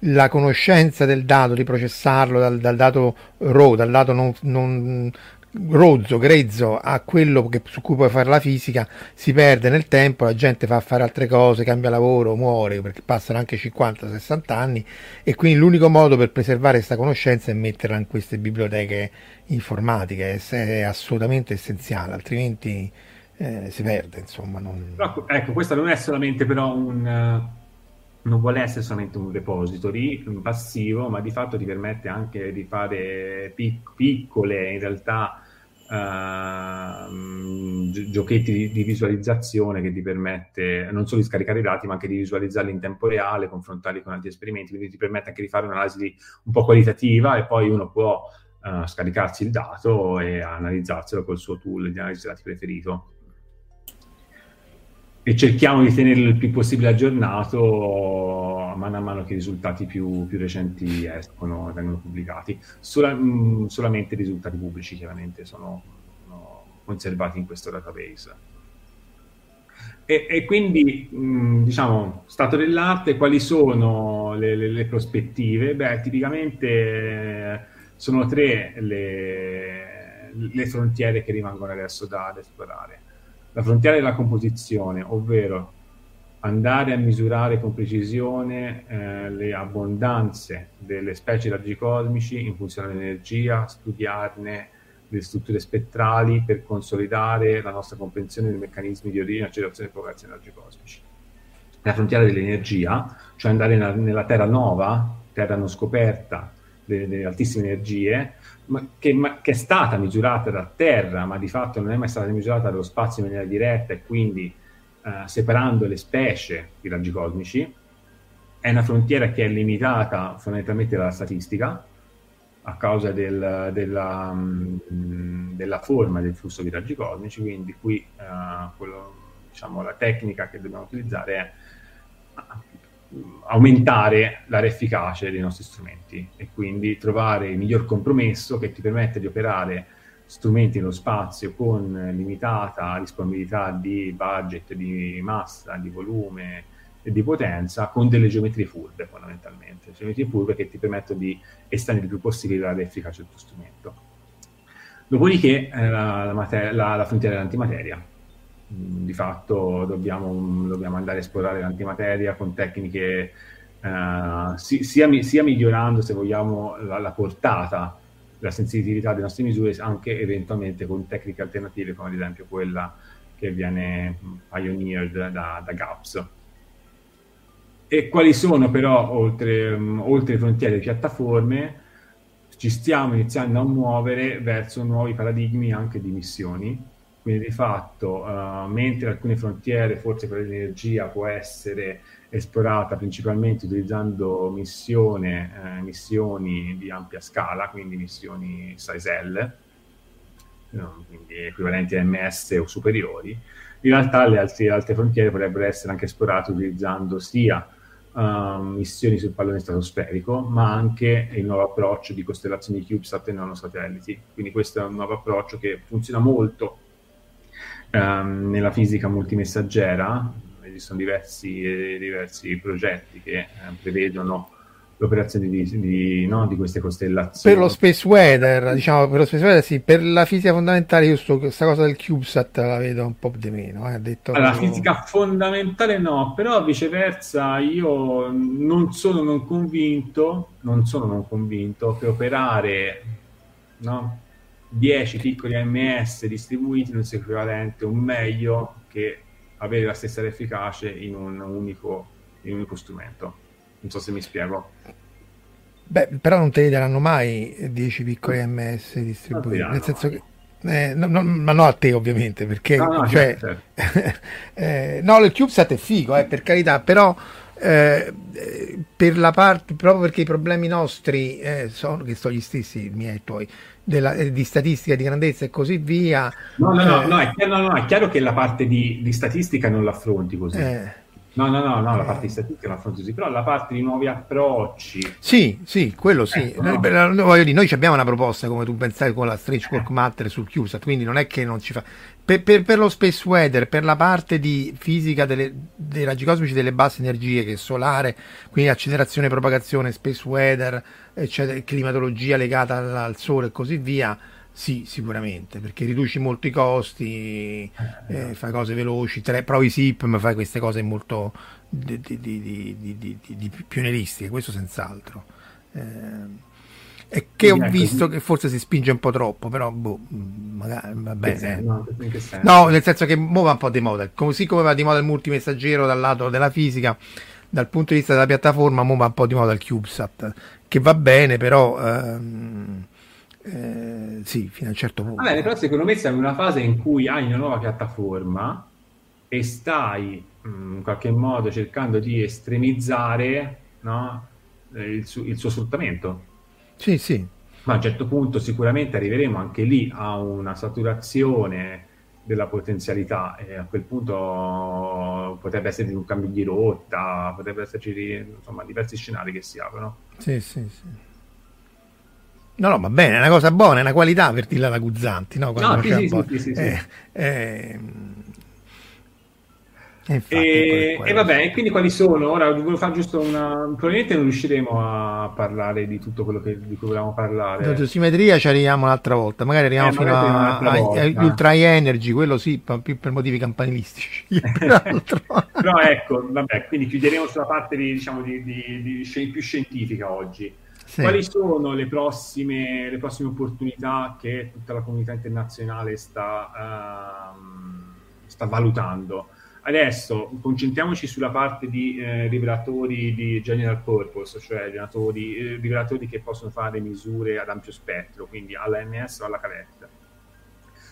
la conoscenza del dato, di processarlo dal, dal dato raw, dal dato non, non, rozzo, grezzo a quello che, su cui puoi fare la fisica si perde nel tempo, la gente fa fare altre cose, cambia lavoro, muore perché passano anche 50-60 anni e quindi l'unico modo per preservare questa conoscenza è metterla in queste biblioteche informatiche, è, assolutamente essenziale, altrimenti eh, si perde. Insomma, non... però, ecco, questo non è solamente però un non vuole essere solamente un repository un passivo, ma di fatto ti permette anche di fare pic- piccole, in realtà, uh, giochetti di, di, visualizzazione che ti permette non solo di scaricare i dati, ma anche di visualizzarli in tempo reale, confrontarli con altri esperimenti, quindi ti permette anche di fare un'analisi un po' qualitativa e poi uno può uh, scaricarsi il dato e analizzarselo col suo tool di analisi dati preferito e cerchiamo di tenerlo il più possibile aggiornato mano a mano che i risultati più, più recenti escono e vengono pubblicati. Sola, mm, solamente i risultati pubblici chiaramente sono, sono conservati in questo database. E, e quindi, mh, mm, diciamo, stato dell'arte, quali sono le, le, le prospettive? Beh, tipicamente sono tre le, le, frontiere che rimangono adesso da, da esplorare la frontiera della composizione, ovvero andare a misurare con precisione eh, le abbondanze delle specie raggi cosmici in funzione dell'energia, studiarne le strutture spettrali per consolidare la nostra comprensione dei meccanismi di origine, accelerazione e propagazione dei raggi cosmici. La frontiera dell'energia, cioè andare nella, Terra nuova, terra non scoperta, delle, delle altissime energie, ma che, ma, che, è stata misurata da terra, ma di fatto non è mai stata misurata dallo spazio in maniera diretta e quindi eh, separando le specie di raggi cosmici. È una frontiera che è limitata fondamentalmente dalla statistica a causa del, della, mh, mm, della, forma del flusso di raggi cosmici, quindi qui eh, quello, diciamo, la tecnica che dobbiamo utilizzare è aumentare l'area efficace dei nostri strumenti e quindi trovare il miglior compromesso che ti permette di operare strumenti nello spazio con limitata disponibilità di budget, di massa, di volume e di potenza con delle geometrie furbe fondamentalmente, geometrie furbe che ti permettono di estendere il più possibile l'area efficace del tuo strumento. Dopodiché eh, la, la, la, la frontiera dell'antimateria, di fatto dobbiamo, dobbiamo, andare a esplorare l'antimateria con tecniche uh, sia, sia, migliorando se vogliamo la, la, portata, la sensitività delle nostre misure, anche eventualmente con tecniche alternative come ad esempio quella che viene pioneered da, da GAPS. E quali sono però, oltre, oltre le frontiere di piattaforme, ci stiamo iniziando a muovere verso nuovi paradigmi anche di missioni, quindi di fatto, uh, mentre alcune frontiere, forse quella dell'energia, può essere esplorata principalmente utilizzando missione, eh, missioni di ampia scala, quindi missioni size L, no, quindi equivalenti a MS o superiori, in realtà le altre, altre frontiere potrebbero essere anche esplorate utilizzando sia uh, missioni sul pallone stratosferico, ma anche il nuovo approccio di costellazioni CubeSat e nanosatelliti. Quindi questo è un nuovo approccio che funziona molto um, nella fisica multimessaggera esistono diversi, diversi progetti che eh, prevedono l'operazione di, di, no, di, queste costellazioni. Per lo space weather, diciamo, per lo space weather sì, per la fisica fondamentale io sto, questa cosa del CubeSat la vedo un po' di meno. Eh, detto allora, la fisica fondamentale no, però viceversa io non sono non convinto, non sono non convinto che operare no, 10 piccoli AMS distribuiti non sia equivalente o meglio che avere la stessa efficacia in un unico, in un unico strumento. Non so se mi spiego. Beh, però non te li daranno mai 10 piccoli AMS distribuiti, nel senso che eh, no, no, ma no a te ovviamente perché no, no, cioè, certo. *laughs* eh, no il CubeSat è figo eh, per carità però eh, per la parte proprio perché i problemi nostri eh, sono che sono gli stessi miei e tuoi della, eh, di statistica di grandezza e così via no no no, eh, no, è, chiaro, no, è chiaro che la parte di, di statistica non l'affronti così No, no, no, no, la parte di statistica non affronti così, però la parte di nuovi approcci. Sì, sì, quello sì. Ecco, no. noi, dire, noi abbiamo una proposta, come tu pensavi, con la Strange Work Matter sul CUSAT, quindi non è che non ci fa. Per, per, per, lo space weather, per la parte di fisica delle, dei raggi cosmici delle basse energie, che è solare, quindi accelerazione, propagazione, space weather, eccetera, climatologia legata al, al sole e così via, sì, sicuramente, perché riduci molto i costi, eh, fai cose veloci, tre, provi SIP, ma fai queste cose molto di, di, di, di pionieristiche, questo senz'altro. Eh, e che ho ecco, visto che forse si spinge un po' troppo, però boh, magari va bene. No, no, nel senso che muova un po' di model, così come va di moda il multimessaggero dal lato della fisica, dal punto di vista della piattaforma muova un po' di moda il CubeSat, che va bene, però... Ehm, eh, sì, fino a un certo punto. Va bene, però secondo me siamo in una fase in cui hai una nuova piattaforma e stai mh, mm, in qualche modo cercando di estremizzare no, eh, il, su- il suo sfruttamento. Sì, sì. Ma a un certo punto sicuramente arriveremo anche lì a una saturazione della potenzialità e a quel punto potrebbe essere un cambio di rotta, potrebbe esserci insomma diversi scenari che si aprono. Sì, sì, sì. No, no, va bene, è una cosa buona, è una qualità per dirla la Guzzanti, no? no sì, sì, sì, sì, sì, eh, eh, e, e, e vabbè, quindi quali sono? Ora volevo fare giusto una. Probabilmente non riusciremo a parlare di tutto quello che, di cui volevamo parlare. La simmetria ci arriviamo un'altra volta, magari arriviamo eh, fino ultra energy, quello sì, più per motivi campanilistici. *laughs* Però *laughs* ecco, vabbè, quindi chiuderemo sulla parte di, diciamo, di, di, di più scientifica oggi. Sì. Quali sono le prossime, le prossime, opportunità che tutta la comunità internazionale sta, uh, sta valutando? Adesso concentriamoci sulla parte di eh, rivelatori di general purpose, cioè rivelatori, eh, rivelatori, che possono fare misure ad ampio spettro, quindi all'AMS o alla caletta.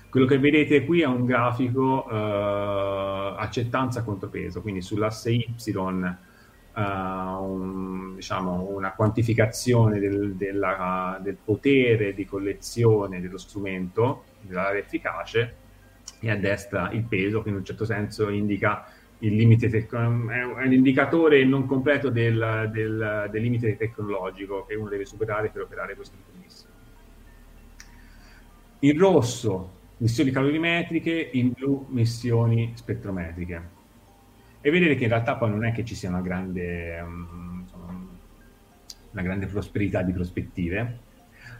Quello che vedete qui è un grafico eh, accettanza contro peso, quindi sull'asse Y uh, un, diciamo, una quantificazione del, della, del, potere di collezione dello strumento, dell'area efficace, e a destra il peso, che in un certo senso indica il limite tec- è un indicatore non completo del, del, del, limite tecnologico che uno deve superare per operare questo tipo di missione. In rosso missioni calorimetriche, in blu missioni spettrometriche e vedere che in realtà poi non è che ci sia una grande, um, insomma, una grande prosperità di prospettive.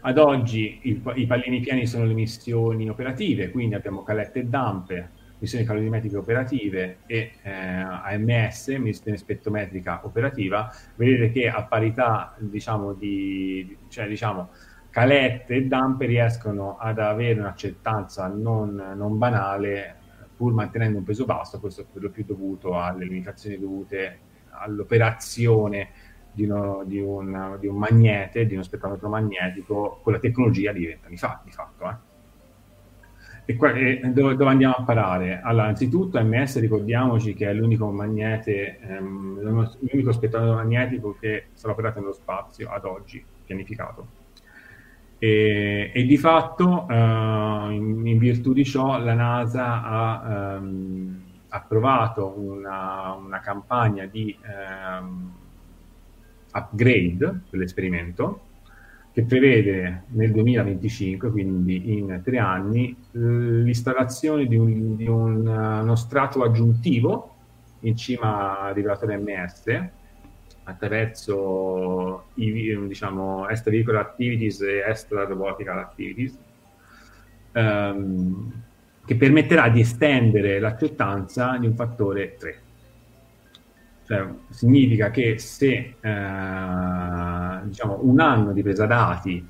Ad oggi i, i, pallini pieni sono le missioni operative, quindi abbiamo calette e dampe, missioni calorimetriche operative e eh, AMS, missione spettrometrica operativa. Vedete che a parità diciamo, di, cioè, diciamo, calette e dampe riescono ad avere un'accettanza non, non banale pur mantenendo un peso basso, questo è per lo più dovuto alle limitazioni dovute all'operazione di, uno, di, un, di un, magnete, di uno spettrometro magnetico, con la tecnologia di vent'anni fa, di fatto. Eh. E, qua, e dove, dove, andiamo a parare? Allora, anzitutto MS ricordiamoci che è l'unico magnete, ehm, l'unico spettrometro magnetico che sarà operato nello spazio ad oggi, pianificato e, e di fatto, uh, in, in, virtù di ciò, la NASA ha um, approvato una, una, campagna di um, upgrade dell'esperimento che prevede nel 2025, quindi in tre anni, l'installazione di, un, di un, uno strato aggiuntivo in cima al rivelatore MS attraverso i, diciamo, extravehicular activities e extra robotical activities, ehm, che permetterà di estendere l'acceptanza di un fattore 3. Cioè, significa che se eh, diciamo, un anno di presa dati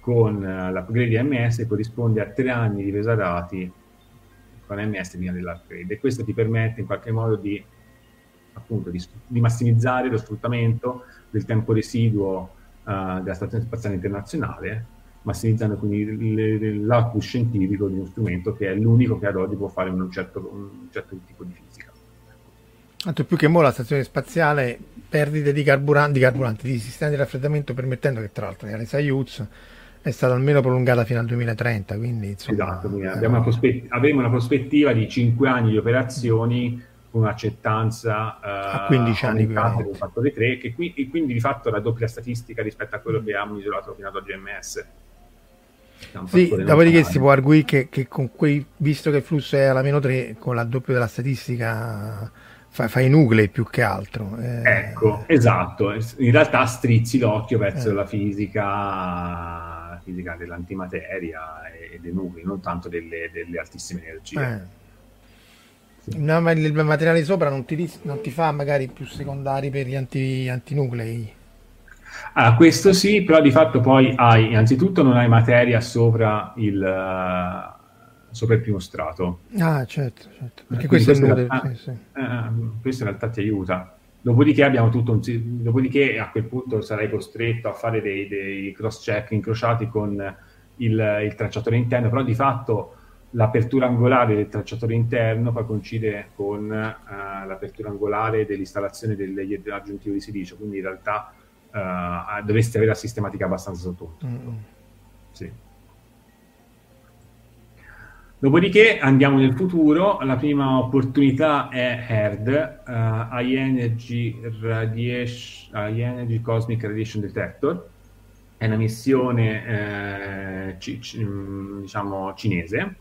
con uh, l'upgrade MS corrisponde a tre anni di presa dati con MS prima dell'upgrade e questo ti permette in qualche modo di appunto di, di massimizzare lo sfruttamento del tempo residuo uh, della Stazione Spaziale Internazionale, massimizzando quindi l'output scientifico di uno strumento che è l'unico che ad oggi può fare un certo, un certo tipo di fisica. Tanto più che mo la stazione spaziale perdite di carburanti, di, carburanti, di sistemi di raffreddamento, permettendo che tra l'altro la Soyuz è stata almeno prolungata fino al 2030. Quindi, insomma, esatto, quindi abbiamo una, prospe- avremo una prospettiva di 5 anni di operazioni un'accettaza uh, a 15 anni del fattore 3 che qui, e quindi di fatto la doppia statistica rispetto a quello che abbiamo misurato fino ad oggi MS sì, dopodiché si può arguire che, che, con quei, visto che il flusso è alla meno 3 con la doppia della statistica fai fa i nuclei più che altro eh, ecco, esatto in realtà strizzi l'occhio verso eh. la fisica fisica dell'antimateria e e dei nuclei, non tanto delle, delle altissime energie. Eh. No, ma il materiale sopra non ti, non ti fa magari più secondari per gli anti, antinuclei? Ah, questo sì, però di fatto poi hai, innanzitutto non hai materia sopra il, sopra il primo strato. Ah, certo, certo. Perché questo, questo, è realtà, sì, sì. Eh, questo in realtà ti aiuta. Dopodiché abbiamo tutto un... Dopodiché a quel punto sarai costretto a fare dei, dei cross-check incrociati con il, il tracciatore interno, però di fatto l'apertura angolare del tracciatore interno poi coincide con uh, l'apertura angolare dell'installazione degli aggiuntivi di silicio, quindi in realtà uh, dovresti avere la sistematica abbastanza sotto. Mm. Sì. Dopodiché andiamo nel futuro, la prima opportunità è HERD, uh, High, Energy High Energy Cosmic Radiation Detector, è una missione eh, c- c- diciamo cinese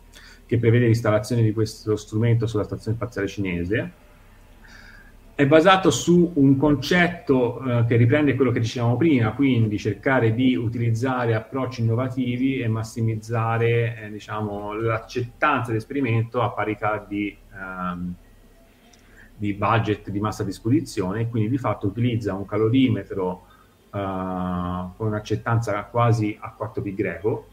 che prevede l'installazione di questo strumento sulla stazione spaziale cinese è basato su un concetto eh, che riprende quello che dicevamo prima, quindi cercare di utilizzare approcci innovativi e massimizzare eh, diciamo, l'acceptanza dell'esperimento a parità di, ehm, di, budget di massa a disposizione, quindi di fatto utilizza un calorimetro eh, con un'accettanza quasi a 4 bit greco,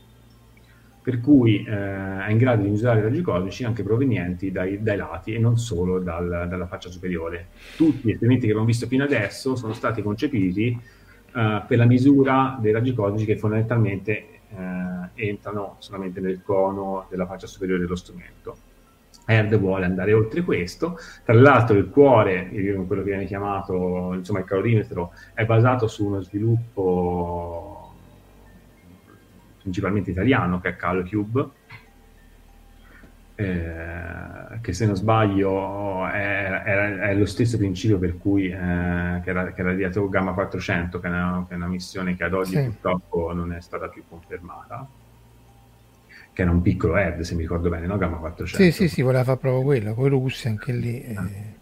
per cui eh, è in grado di misurare i raggi cosmici anche provenienti dai, dai lati e non solo dal, dalla faccia superiore. Tutti gli esperimenti che abbiamo visto fino adesso sono stati concepiti eh, per la misura dei raggi cosmici che fondamentalmente eh, entrano solamente nel cono della faccia superiore dello strumento. ERD vuole andare oltre questo. Tra l'altro il cuore, quello che viene chiamato insomma, il calorimetro, è basato su uno sviluppo principalmente italiano, che è CalCube, eh, che se non sbaglio è, è, è, lo stesso principio per cui eh, che, era, che era dietro Gamma 400, che è, una, che è, una, missione che ad oggi sì. purtroppo non è stata più confermata, che era un piccolo head, se mi ricordo bene, no? Gamma 400. Sì, sì, sì, voleva fare proprio quello, con i russi anche lì. Eh.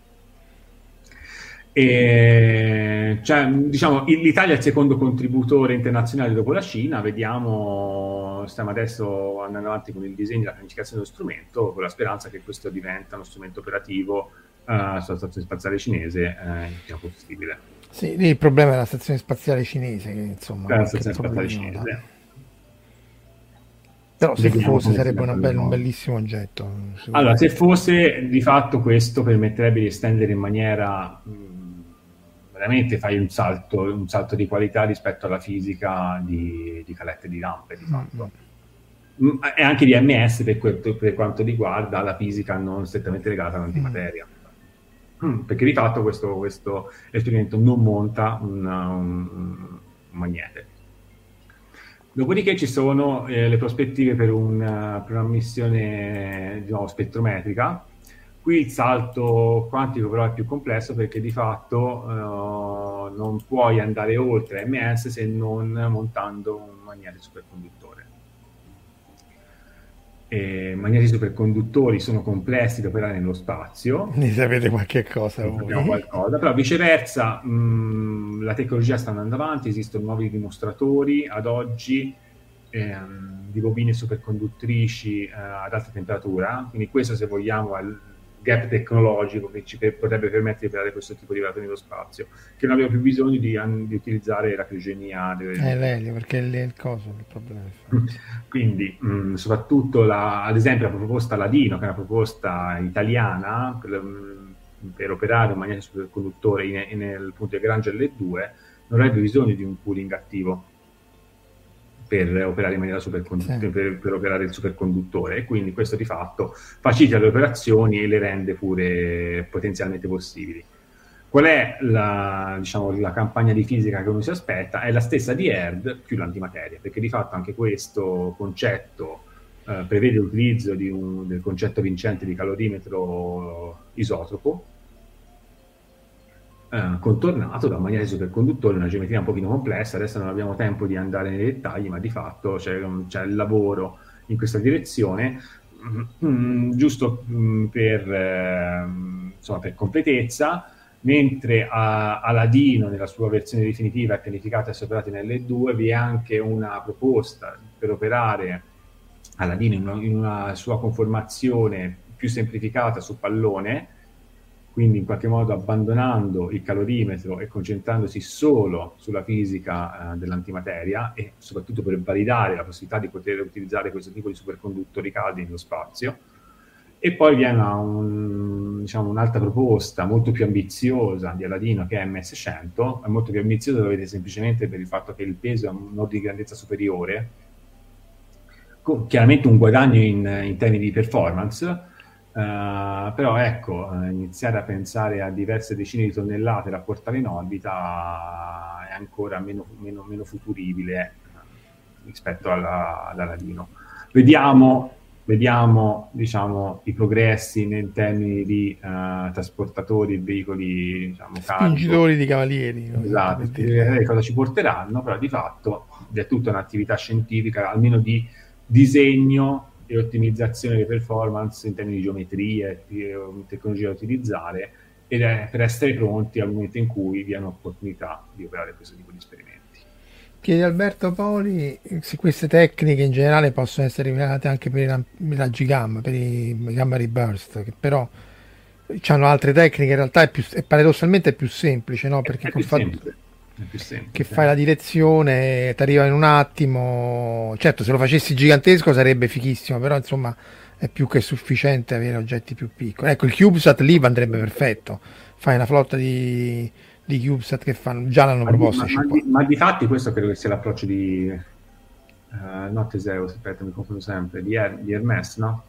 E, cioè, diciamo, l'Italia è il secondo contributore internazionale dopo la Cina, vediamo, stiamo adesso andando avanti con il disegno e la pianificazione dello strumento, con la speranza che questo diventa uno strumento operativo uh, sulla stazione spaziale cinese uh, il prima possibile. Sì, il problema è la stazione spaziale cinese, che insomma... La stazione spaziale cinese. Però se fosse sarebbe bella, un bellissimo oggetto. Allora, se fosse di fatto questo permetterebbe di estendere in maniera mh, veramente fai un salto, un salto, di qualità rispetto alla fisica di, di calette di lampe, di fatto. Mm. mm e anche di MS per, quel, per, quanto riguarda la fisica non strettamente legata all'antimateria. Mm. Mm, perché di fatto questo, questo esperimento non monta una, un, un, magnete. Dopodiché ci sono eh, le prospettive per, un, per una missione di nuovo spettrometrica, Qui il salto quantico però è più complesso perché di fatto uh, non puoi andare oltre MS se non montando un magnete superconduttore. E magneti superconduttori sono complessi da operare nello spazio. *laughs* Ne sapete qualche cosa? qualcosa però viceversa mh, la tecnologia sta andando avanti, esistono nuovi dimostratori ad oggi ehm, di bobine superconduttrici eh, ad alta temperatura, quindi questo se vogliamo è gap tecnologico che ci potrebbe permettere di creare questo tipo di relato nello spazio, che non abbiamo più bisogno di, di utilizzare la criogenia. Delle... Eh, l'elio, perché è il coso il problema. Quindi, mh, mm, soprattutto, la, ad esempio, la proposta Ladino, che è una proposta italiana, per, mh, per operare un in, nel punto di Grange L2, non avrebbe bisogno di un cooling attivo per operare in maniera superconduttore, sì. per, per, operare il superconduttore e quindi questo di fatto facilita le operazioni e le rende pure potenzialmente possibili. Qual è la, diciamo, la campagna di fisica che uno si aspetta? È la stessa di ERD più l'antimateria, perché di fatto anche questo concetto eh, prevede l'utilizzo un, del concetto vincente di calorimetro isotropo, eh, contornato da un magnete superconduttore, una geometria un pochino complessa, adesso non abbiamo tempo di andare nei dettagli, ma di fatto c'è, c'è il lavoro in questa direzione, mm, giusto mm, per, eh, insomma, per completezza, mentre a, Aladino nella sua versione definitiva è pianificata e essere operata in L2, vi è anche una proposta per operare Aladino in una, in una sua conformazione più semplificata su pallone, quindi in qualche modo abbandonando il calorimetro e concentrandosi solo sulla fisica eh, dell'antimateria e soprattutto per validare la possibilità di poter utilizzare questo tipo di superconduttori caldi nello spazio. E poi viene un, diciamo, un'altra proposta molto più ambiziosa di Aladino che è MS100, è molto più ambiziosa, lo vedete semplicemente per il fatto che il peso è un ordine di grandezza superiore, con chiaramente un guadagno in, in termini di performance, Uh, però ecco, uh, iniziare a pensare a diverse decine di tonnellate da portare in orbita è ancora meno, meno, meno futuribile uh, rispetto alla, all'Aladino. Vediamo, vediamo diciamo, i progressi in termini di trasportatori e veicoli diciamo, spingitori di cavalieri. Esatto, cosa ci porteranno, però di fatto è tutta un'attività scientifica, almeno di disegno e ottimizzazione delle performance in termini di geometrie, di tecnologie da utilizzare ed è per essere pronti al momento in cui vi è un'opportunità di operare questo tipo di esperimenti. Chiede Alberto Poli se queste tecniche in generale possono essere rivelate anche per i raggi gamma, per i gamma reburst, che però hanno altre tecniche, in realtà è, più, è paradossalmente è più semplice, no? Perché è più fatto, semplice che fai la direzione, ti arriva in un attimo. Certo, se lo facessi gigantesco sarebbe fichissimo, però insomma è più che sufficiente avere oggetti più piccoli. Ecco, il CubeSat lì andrebbe perfetto. Fai una flotta di, di CubeSat che fanno, già l'hanno ma proposto. Di, ma, ma, di, ma, di, fatti questo credo che sia l'approccio di... Uh, no Teseo, aspetta, mi confondo sempre, di, er, di Hermes, no?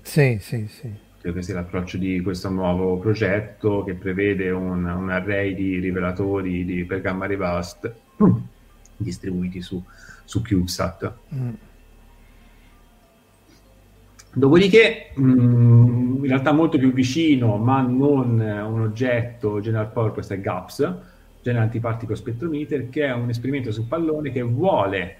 Sì, sì, sì credo che sia l'approccio di questo nuovo progetto che prevede un, un array di rivelatori di, per gamma rebust *clears throat* distribuiti su, su CubeSat. Mm. Dopodiché, mh, mm, in realtà molto più vicino, ma non un oggetto general purpose, è GAPS, General Antiparticle Spectrometer, che è un esperimento su pallone che vuole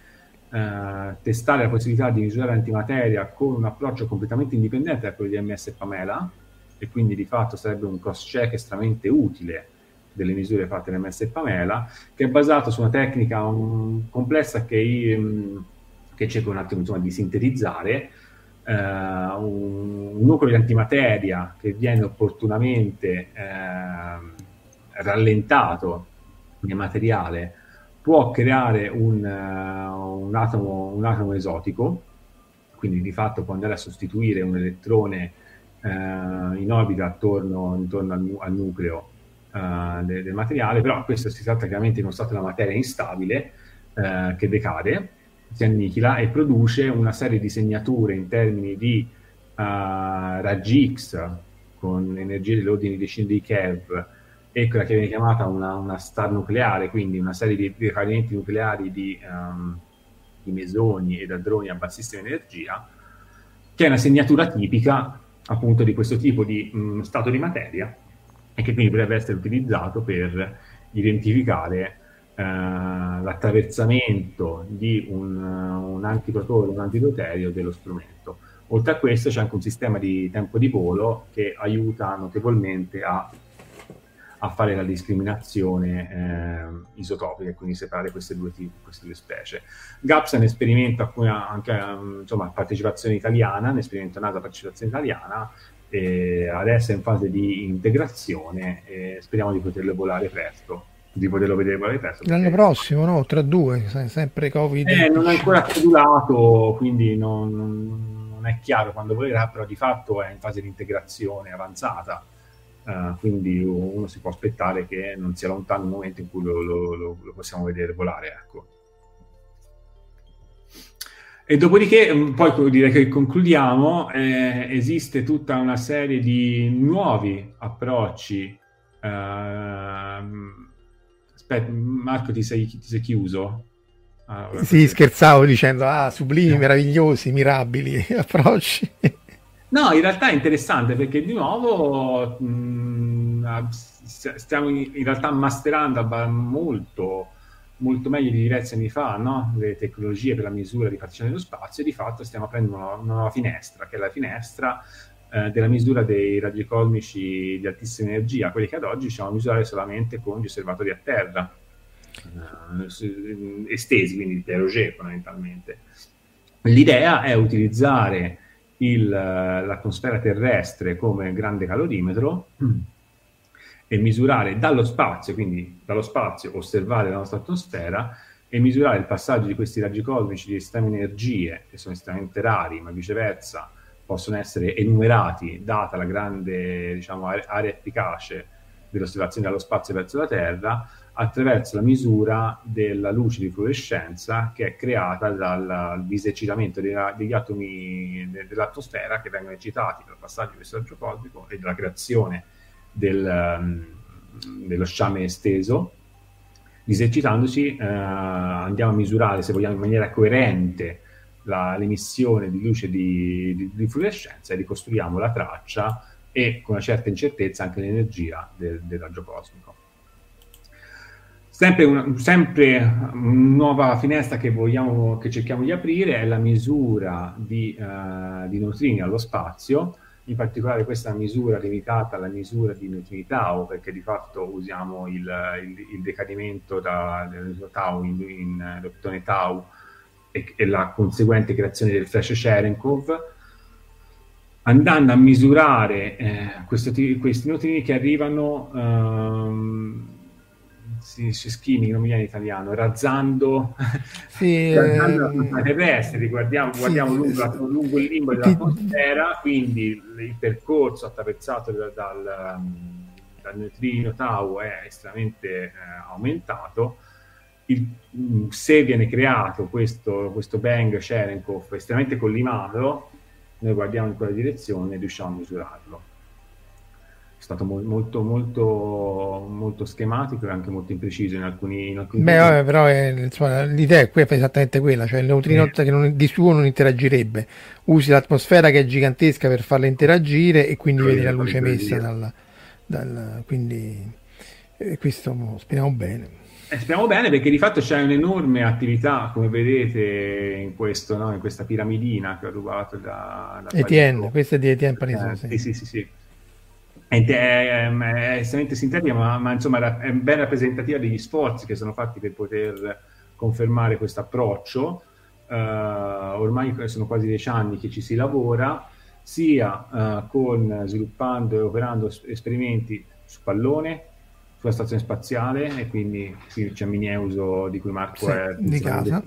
eh, testare la possibilità di misurare antimateria con un approccio completamente indipendente da quello di MS Pamela, e quindi di fatto sarebbe un cross-check estremamente utile delle misure fatte da MS Pamela, che è basato su una tecnica un, complessa che, um, che cerco un attimo insomma, di sintetizzare, uh, un, un, nucleo di antimateria che viene opportunamente uh, rallentato nel materiale può creare un, uh, un, atomo, un, atomo, esotico, quindi di fatto può andare a sostituire un elettrone uh, in orbita attorno, intorno al, al nucleo uh, de, del materiale, però questo si tratta chiaramente di uno stato della materia instabile che decade, si annichila e produce una serie di segnature in termini di raggi X con energie dell'ordine di decine di keV e quella che viene chiamata una, una star nucleare, quindi una serie di riferimenti nucleari di, um, di, mesoni ed adroni a bassissima energia, che è una segnatura tipica appunto di questo tipo di um, stato di materia e che quindi potrebbe essere utilizzato per identificare uh, l'attraversamento di un, un antiprotone, un antideuterio dello strumento. Oltre a questo c'è anche un sistema di tempo di volo che aiuta notevolmente a a fare la discriminazione eh, isotopica e quindi separare queste due, tipi, queste due specie. GAPS è un esperimento a cui ha anche insomma, partecipazione italiana, un esperimento nato a partecipazione italiana, e adesso è in fase di integrazione e speriamo di poterlo volare presto di poterlo vedere volare presto. L'anno perché... prossimo, no? Tra due, sempre Covid. Eh, non è ancora cedulato, quindi non, non, è chiaro quando volerà, però di fatto è in fase di integrazione avanzata Uh, quindi uno si può aspettare che non sia lontano il momento in cui lo, lo, lo, lo possiamo vedere volare. Ecco. E dopodiché, mm, poi direi che concludiamo, eh, esiste tutta una serie di nuovi approcci. Uh, aspetta, Marco, ti sei, ti sei chiuso? Ah, sì, scherzavo dicendo, ah, sublimi, meravigliosi, mirabili *laughs* approcci. No, in realtà è interessante perché di nuovo mh, stiamo in, realtà masterando molto, molto meglio di diversi anni fa no? le tecnologie per la misura di partizione dello spazio e di fatto stiamo aprendo una, una nuova finestra, che è la finestra eh, della misura dei raggi cosmici di altissima energia, quelli che ad oggi riusciamo a misurare solamente con gli osservatori a terra, eh, estesi, quindi di Roger fondamentalmente L'idea è utilizzare il, l'atmosfera terrestre come grande calorimetro e misurare dallo spazio, quindi dallo spazio osservare la nostra atmosfera e misurare il passaggio di questi raggi cosmici di estreme energie, che sono estremamente rari, ma viceversa possono essere enumerati data la grande diciamo, area efficace dell'osservazione dallo spazio verso la Terra, attraverso la misura della luce di fluorescenza che è creata dal diseccitamento degli atomi dell'atmosfera che vengono eccitati dal passaggio di questo raggio cosmico e dalla creazione del, um, dello sciame esteso. Diseccitandosi eh, andiamo a misurare, se vogliamo, in maniera coerente la, l'emissione di luce di, di, di fluorescenza e ricostruiamo la traccia e con una certa incertezza anche l'energia del, del raggio cosmico. Sempre una, sempre nuova finestra che, vogliamo, che cerchiamo di aprire è la misura di, uh, di neutrini allo spazio, in particolare questa misura limitata alla misura di neutrini tau, perché di fatto usiamo il, il, il decadimento da, del tau in, in leptone tau e, e, la conseguente creazione del flash Cherenkov, andando a misurare eh, questi, questi neutrini che arrivano... Um, schimi, non mi viene in italiano, razzando, sì, *laughs* razzando ehm... la terrestre, guardiamo, sì, guardiamo lungo, lungo, il limbo dell'atmosfera, quindi il percorso attraversato dal, dal, dal neutrino tau è estremamente eh, aumentato. Il, mm, se viene creato questo, questo bang Cherenkov estremamente collimato, noi guardiamo in quella direzione e riusciamo a misurarlo stato molto, molto, molto schematico e anche molto impreciso in alcuni, in alcuni Beh, vabbè, però è, insomma, l'idea è esattamente quella, cioè il neutrino eh. che non, di suo non interagirebbe, usi l'atmosfera che è gigantesca per farla interagire e quindi vedi la luce emessa dal, dal, quindi eh, questo speriamo bene. Eh, speriamo bene perché di fatto c'è un'enorme attività, come vedete in, questo, no? in questa piramidina che ho rubato da, da Etienne, questa è di Etienne Parisot. Eh, sì, sì, sì. sì è, è, è estremamente sintetica, ma, ma, insomma è ben rappresentativa degli sforzi che sono fatti per poter confermare questo approccio. Uh, ormai sono quasi dieci anni che ci si lavora, sia uh, con sviluppando e operando esperimenti su pallone, sulla stazione spaziale, e quindi qui c'è Mineuso di cui Marco sì, è di casa.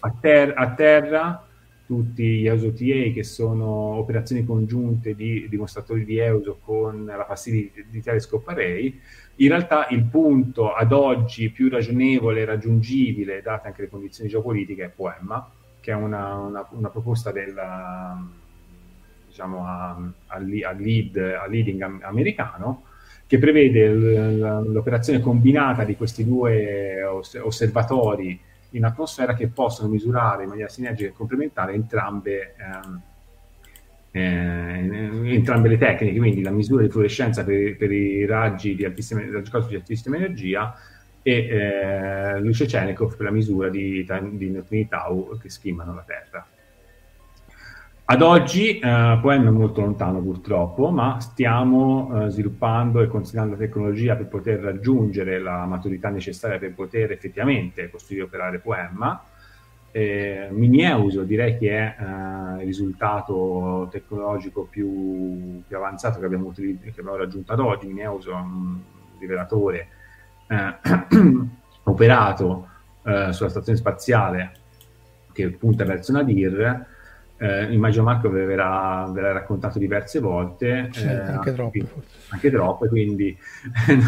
A, ter- a terra tutti gli EUSO-TA che sono operazioni congiunte di dimostratori di EUSO con la facility di Telescope Array, in realtà il punto ad oggi più ragionevole e raggiungibile, date anche le condizioni geopolitiche, è Poemma, che è una, una, una proposta della, diciamo, al lead, a leading americano, che prevede l'operazione combinata di questi due osservatori in atmosfera che possono misurare in maniera sinergica e complementare entrambe, ehm, eh, entrambe le tecniche, quindi la misura di fluorescenza per, per i raggi di altissima, di altissima energia e eh, luce Chenikov per la misura di, di neutrini tau che schimmano la Terra. Ad oggi eh, Poem è molto lontano purtroppo, ma stiamo eh, sviluppando e considerando la tecnologia per poter raggiungere la maturità necessaria per poter effettivamente costruire e operare Poemma. Eh, Minieuso direi che è eh, il risultato tecnologico più, più avanzato che abbiamo, che abbiamo, raggiunto ad oggi. Minieuso è un rivelatore eh, *clears throat* operato eh, sulla stazione spaziale che punta verso Nadir eh, immagino Marco ve l'ha, ve l'ha raccontato diverse volte, sì, eh, anche troppo, anche troppe, quindi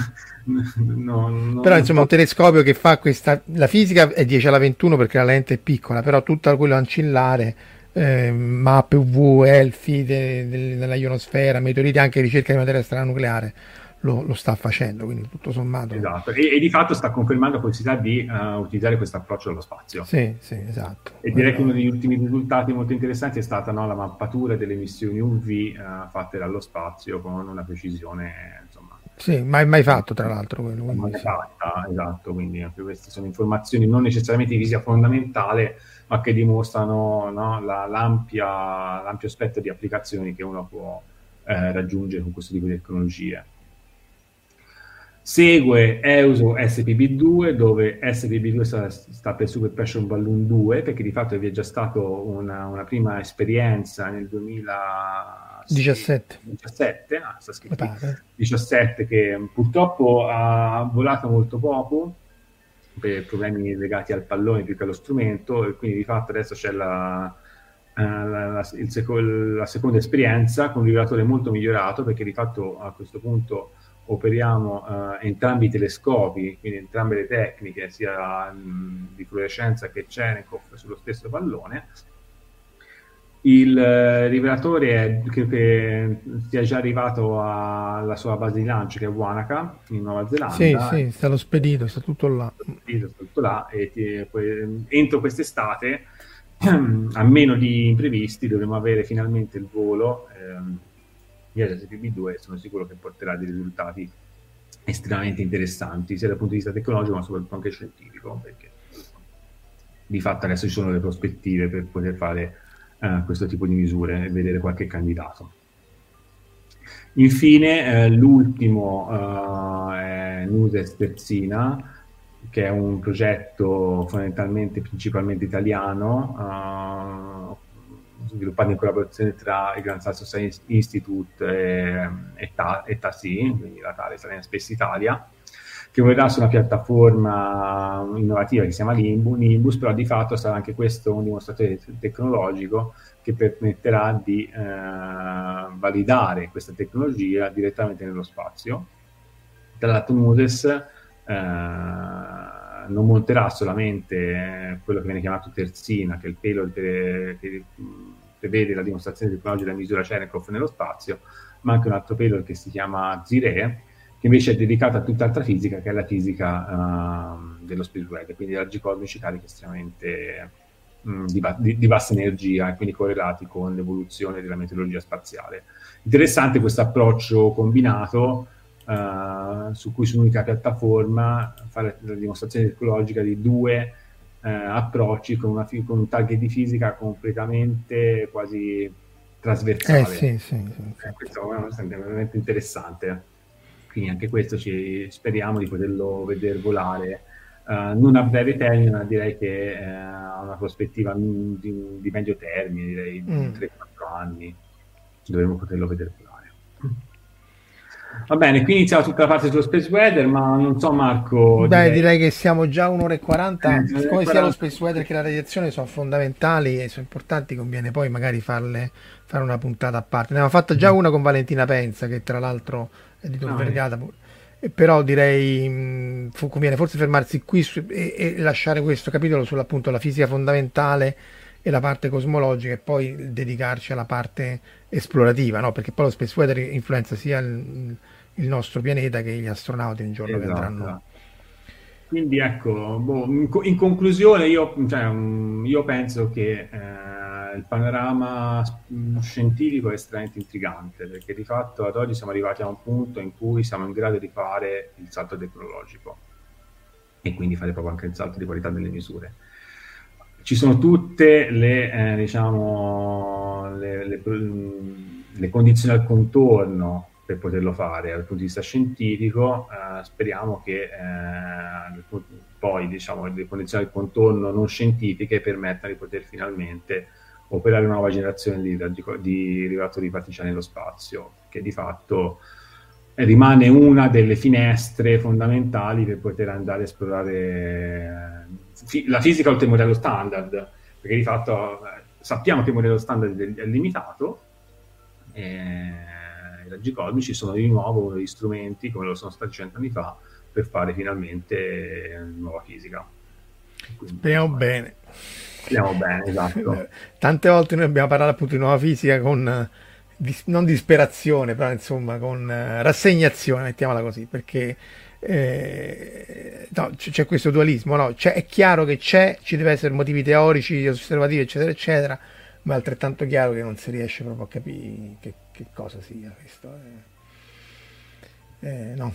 *laughs* no, no, però insomma un telescopio che fa questa la fisica è 10 alla 21 perché la lente è piccola però tutto quello ancillare eh, mappe UV, elfi de, de, della ionosfera, meteoriti anche ricerca di materia strana nucleare lo, lo, sta facendo, quindi tutto sommato. Esatto, e, e di fatto sta confermando la possibilità di uh, utilizzare questo approccio dello spazio. Sì, sì, esatto. E direi che uno degli ultimi risultati molto interessanti è stata no, la mappatura delle emissioni UV uh, fatte dallo spazio con una precisione, insomma... Sì, mai, mai fatto tra l'altro quello. Mai fatta, esatto, quindi anche queste sono informazioni non necessariamente di fisica fondamentale, ma che dimostrano no, la, l'ampia, l'ampio spettro di applicazioni che uno può eh, raggiungere con questo tipo di tecnologie. Segue EUSO SPB2 dove SPB2 sta, sta, per Super Passion Balloon 2 perché di fatto vi è già stata una, una, prima esperienza nel 2017 17, ah, 17 che purtroppo ha volato molto poco per problemi legati al pallone più che allo strumento e quindi di fatto adesso c'è la, eh, la, la, seco- la seconda esperienza con un rivelatore molto migliorato perché di fatto a questo punto operiamo uh, entrambi i telescopi, quindi entrambe le tecniche, sia mh, di fluorescenza che Cherenkov sullo stesso pallone. Il uh, rivelatore è, credo che sia già arrivato alla sua base di lancio che è Wanaka in Nuova Zelanda. Sì, sì, è stato spedito, sta tutto là. Spedito, sta tutto là e ti, poi, entro quest'estate, *clears throat* a meno di imprevisti, dovremo avere finalmente il volo. Ehm, di SSPB2 sono sicuro che porterà dei risultati estremamente interessanti sia dal punto di vista tecnologico ma soprattutto anche scientifico perché di fatto adesso ci sono le prospettive per poter fare uh, questo tipo di misure e vedere qualche candidato. Infine, eh, l'ultimo uh, è Nuses Terzina, che è un progetto fondamentalmente principalmente italiano, uh, sviluppato in collaborazione tra il Grand Sasso Science Institute e, e, Ta, e TASI, quindi la Thales Science Space Italia, che vorrà su una piattaforma innovativa che si chiama Nimbus, però di fatto sarà anche questo un dimostratore tecnologico che permetterà di eh, validare questa tecnologia direttamente nello spazio. Tra l'altro Muses eh, non monterà solamente quello che viene chiamato terzina, che è il pelo che, che prevede la dimostrazione tecnologica della misura Cherenkov nello spazio, ma anche un altro payload che si chiama Zire, che invece è dedicato a tutt'altra fisica, che è la fisica uh, dello space weather, quindi raggi cosmici carichi estremamente um, di, di, di, bassa energia e quindi correlati con l'evoluzione della meteorologia spaziale. Interessante questo approccio combinato uh, su cui su un'unica piattaforma fare la dimostrazione tecnologica di due eh, approcci con, una, con, un target di fisica completamente quasi trasversale. Eh, sì, sì, sì, eh, questo è veramente interessante. Quindi anche questo ci speriamo di poterlo vedere volare. Uh, non a breve termine, ma direi che uh, ha una prospettiva di, di, medio termine, direi mm. 3-4 anni, dovremmo poterlo vedere volare. Va bene, qui iniziamo tutta la parte sullo Space Weather, ma non so Marco... Beh, direi, direi che siamo già un'ora e 40, eh, siccome sia lo Space Weather che la radiazione sono fondamentali e sono importanti, conviene poi magari farle, fare una puntata a parte. Ne abbiamo fatta già mm. una con Valentina Penza, che tra l'altro è di Tor ah, Vergata, eh. però direi mh, mm, conviene forse fermarsi qui su, e, e, lasciare questo capitolo sull'appunto la fisica fondamentale e la parte cosmologica e poi dedicarci alla parte esplorativa, no? perché poi lo space weather influenza sia il, il nostro pianeta che gli astronauti un giorno esatto. che andranno. Quindi ecco, boh, in, conclusione io, cioè, io penso che eh, il panorama scientifico è estremamente intrigante perché di fatto ad oggi siamo arrivati a un punto in cui siamo in grado di fare il salto tecnologico e quindi fare proprio anche il salto di qualità delle misure ci sono tutte le, eh, diciamo, le, le, le, condizioni al contorno per poterlo fare dal punto di vista scientifico. Eh, speriamo che eh, poi diciamo, le condizioni al contorno non scientifiche permettano di poter finalmente operare una nuova generazione di, di rivelatori partigiani nello spazio, che di fatto rimane una delle finestre fondamentali per poter andare a esplorare fi- la fisica oltre il modello standard, perché di fatto eh, sappiamo che il modello standard è, limitato e i raggi cosmici sono di nuovo uno degli strumenti, come lo sono stati cent'anni fa, per fare finalmente nuova fisica. Quindi, Speriamo insomma, bene. Speriamo bene, esatto. *laughs* Tante volte noi abbiamo parlato appunto di nuova fisica con dis- non disperazione, però insomma con rassegnazione, mettiamola così, perché eh, no, c'è questo dualismo, no? C'è, è chiaro che c'è, ci deve essere motivi teorici, osservativi, eccetera, eccetera, ma è altrettanto chiaro che non si riesce proprio a capire che, che cosa sia questo. Eh, eh, no.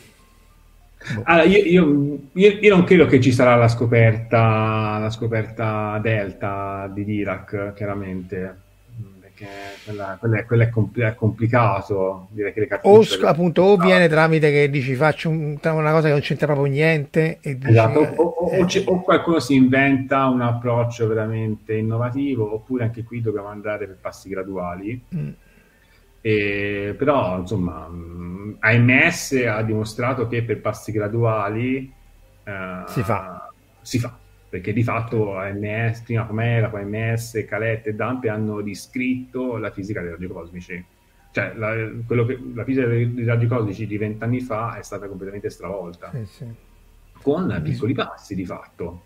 Boh. Allora, io, io, io, io, non credo che ci sarà la scoperta, la scoperta delta di Dirac, chiaramente perché quella, quella, è, quella è, compl- è, complicato dire che le o appunto o viene tramite che dici faccio un, una cosa che non c'entra proprio niente e dici, esatto, o, o, eh, o, qualcuno si inventa un approccio veramente innovativo oppure anche qui dobbiamo andare per passi graduali. Mm. e, però insomma AMS ha dimostrato che per passi graduali uh, si fa. si fa perché di fatto AMS, prima Comera, poi AMS, Calette e Dampe hanno riscritto la fisica dei raggi cosmici. Cioè, la, che, la fisica dei raggi cosmici di vent'anni fa è stata completamente stravolta, sì, sì. con piccoli passi di fatto.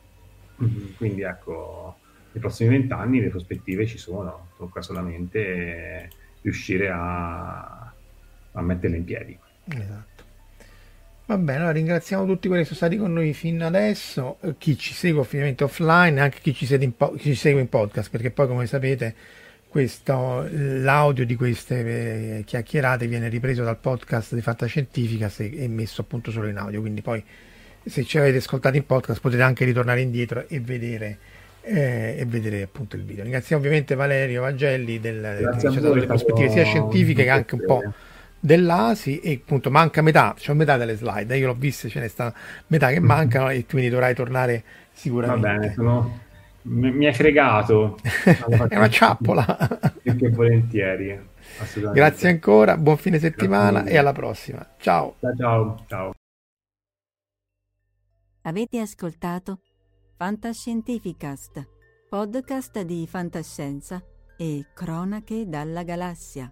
Mm-hmm. Quindi ecco, nei prossimi vent'anni le prospettive ci sono, tocca solamente riuscire a, a metterle in piedi. Esatto. Va bene, allora ringraziamo tutti quelli che sono stati con noi fino adesso, eh, chi ci segue ovviamente offline, anche chi ci, in po- chi ci segue in podcast, perché poi come sapete questo, l'audio di queste eh, chiacchierate viene ripreso dal podcast di Fantascientifica e messo appunto solo in audio, quindi poi se ci avete ascoltato in podcast potete anche ritornare indietro e vedere, eh, e vedere appunto il video. Ringraziamo ovviamente Valerio Vagelli del, delle prospettive sia scientifiche che anche un po' dell'ASI e appunto manca metà, cioè metà delle slide, io l'ho vista, ce ne sta metà che mancano e quindi dovrai tornare sicuramente. Va bene, sono... mi hai fregato. *laughs* È una ciappola. Più che volentieri. Grazie ancora, buon fine settimana e alla prossima. Ciao. Ciao, ciao. Avete ascoltato Fantascientificast, podcast di fantascienza e cronache dalla galassia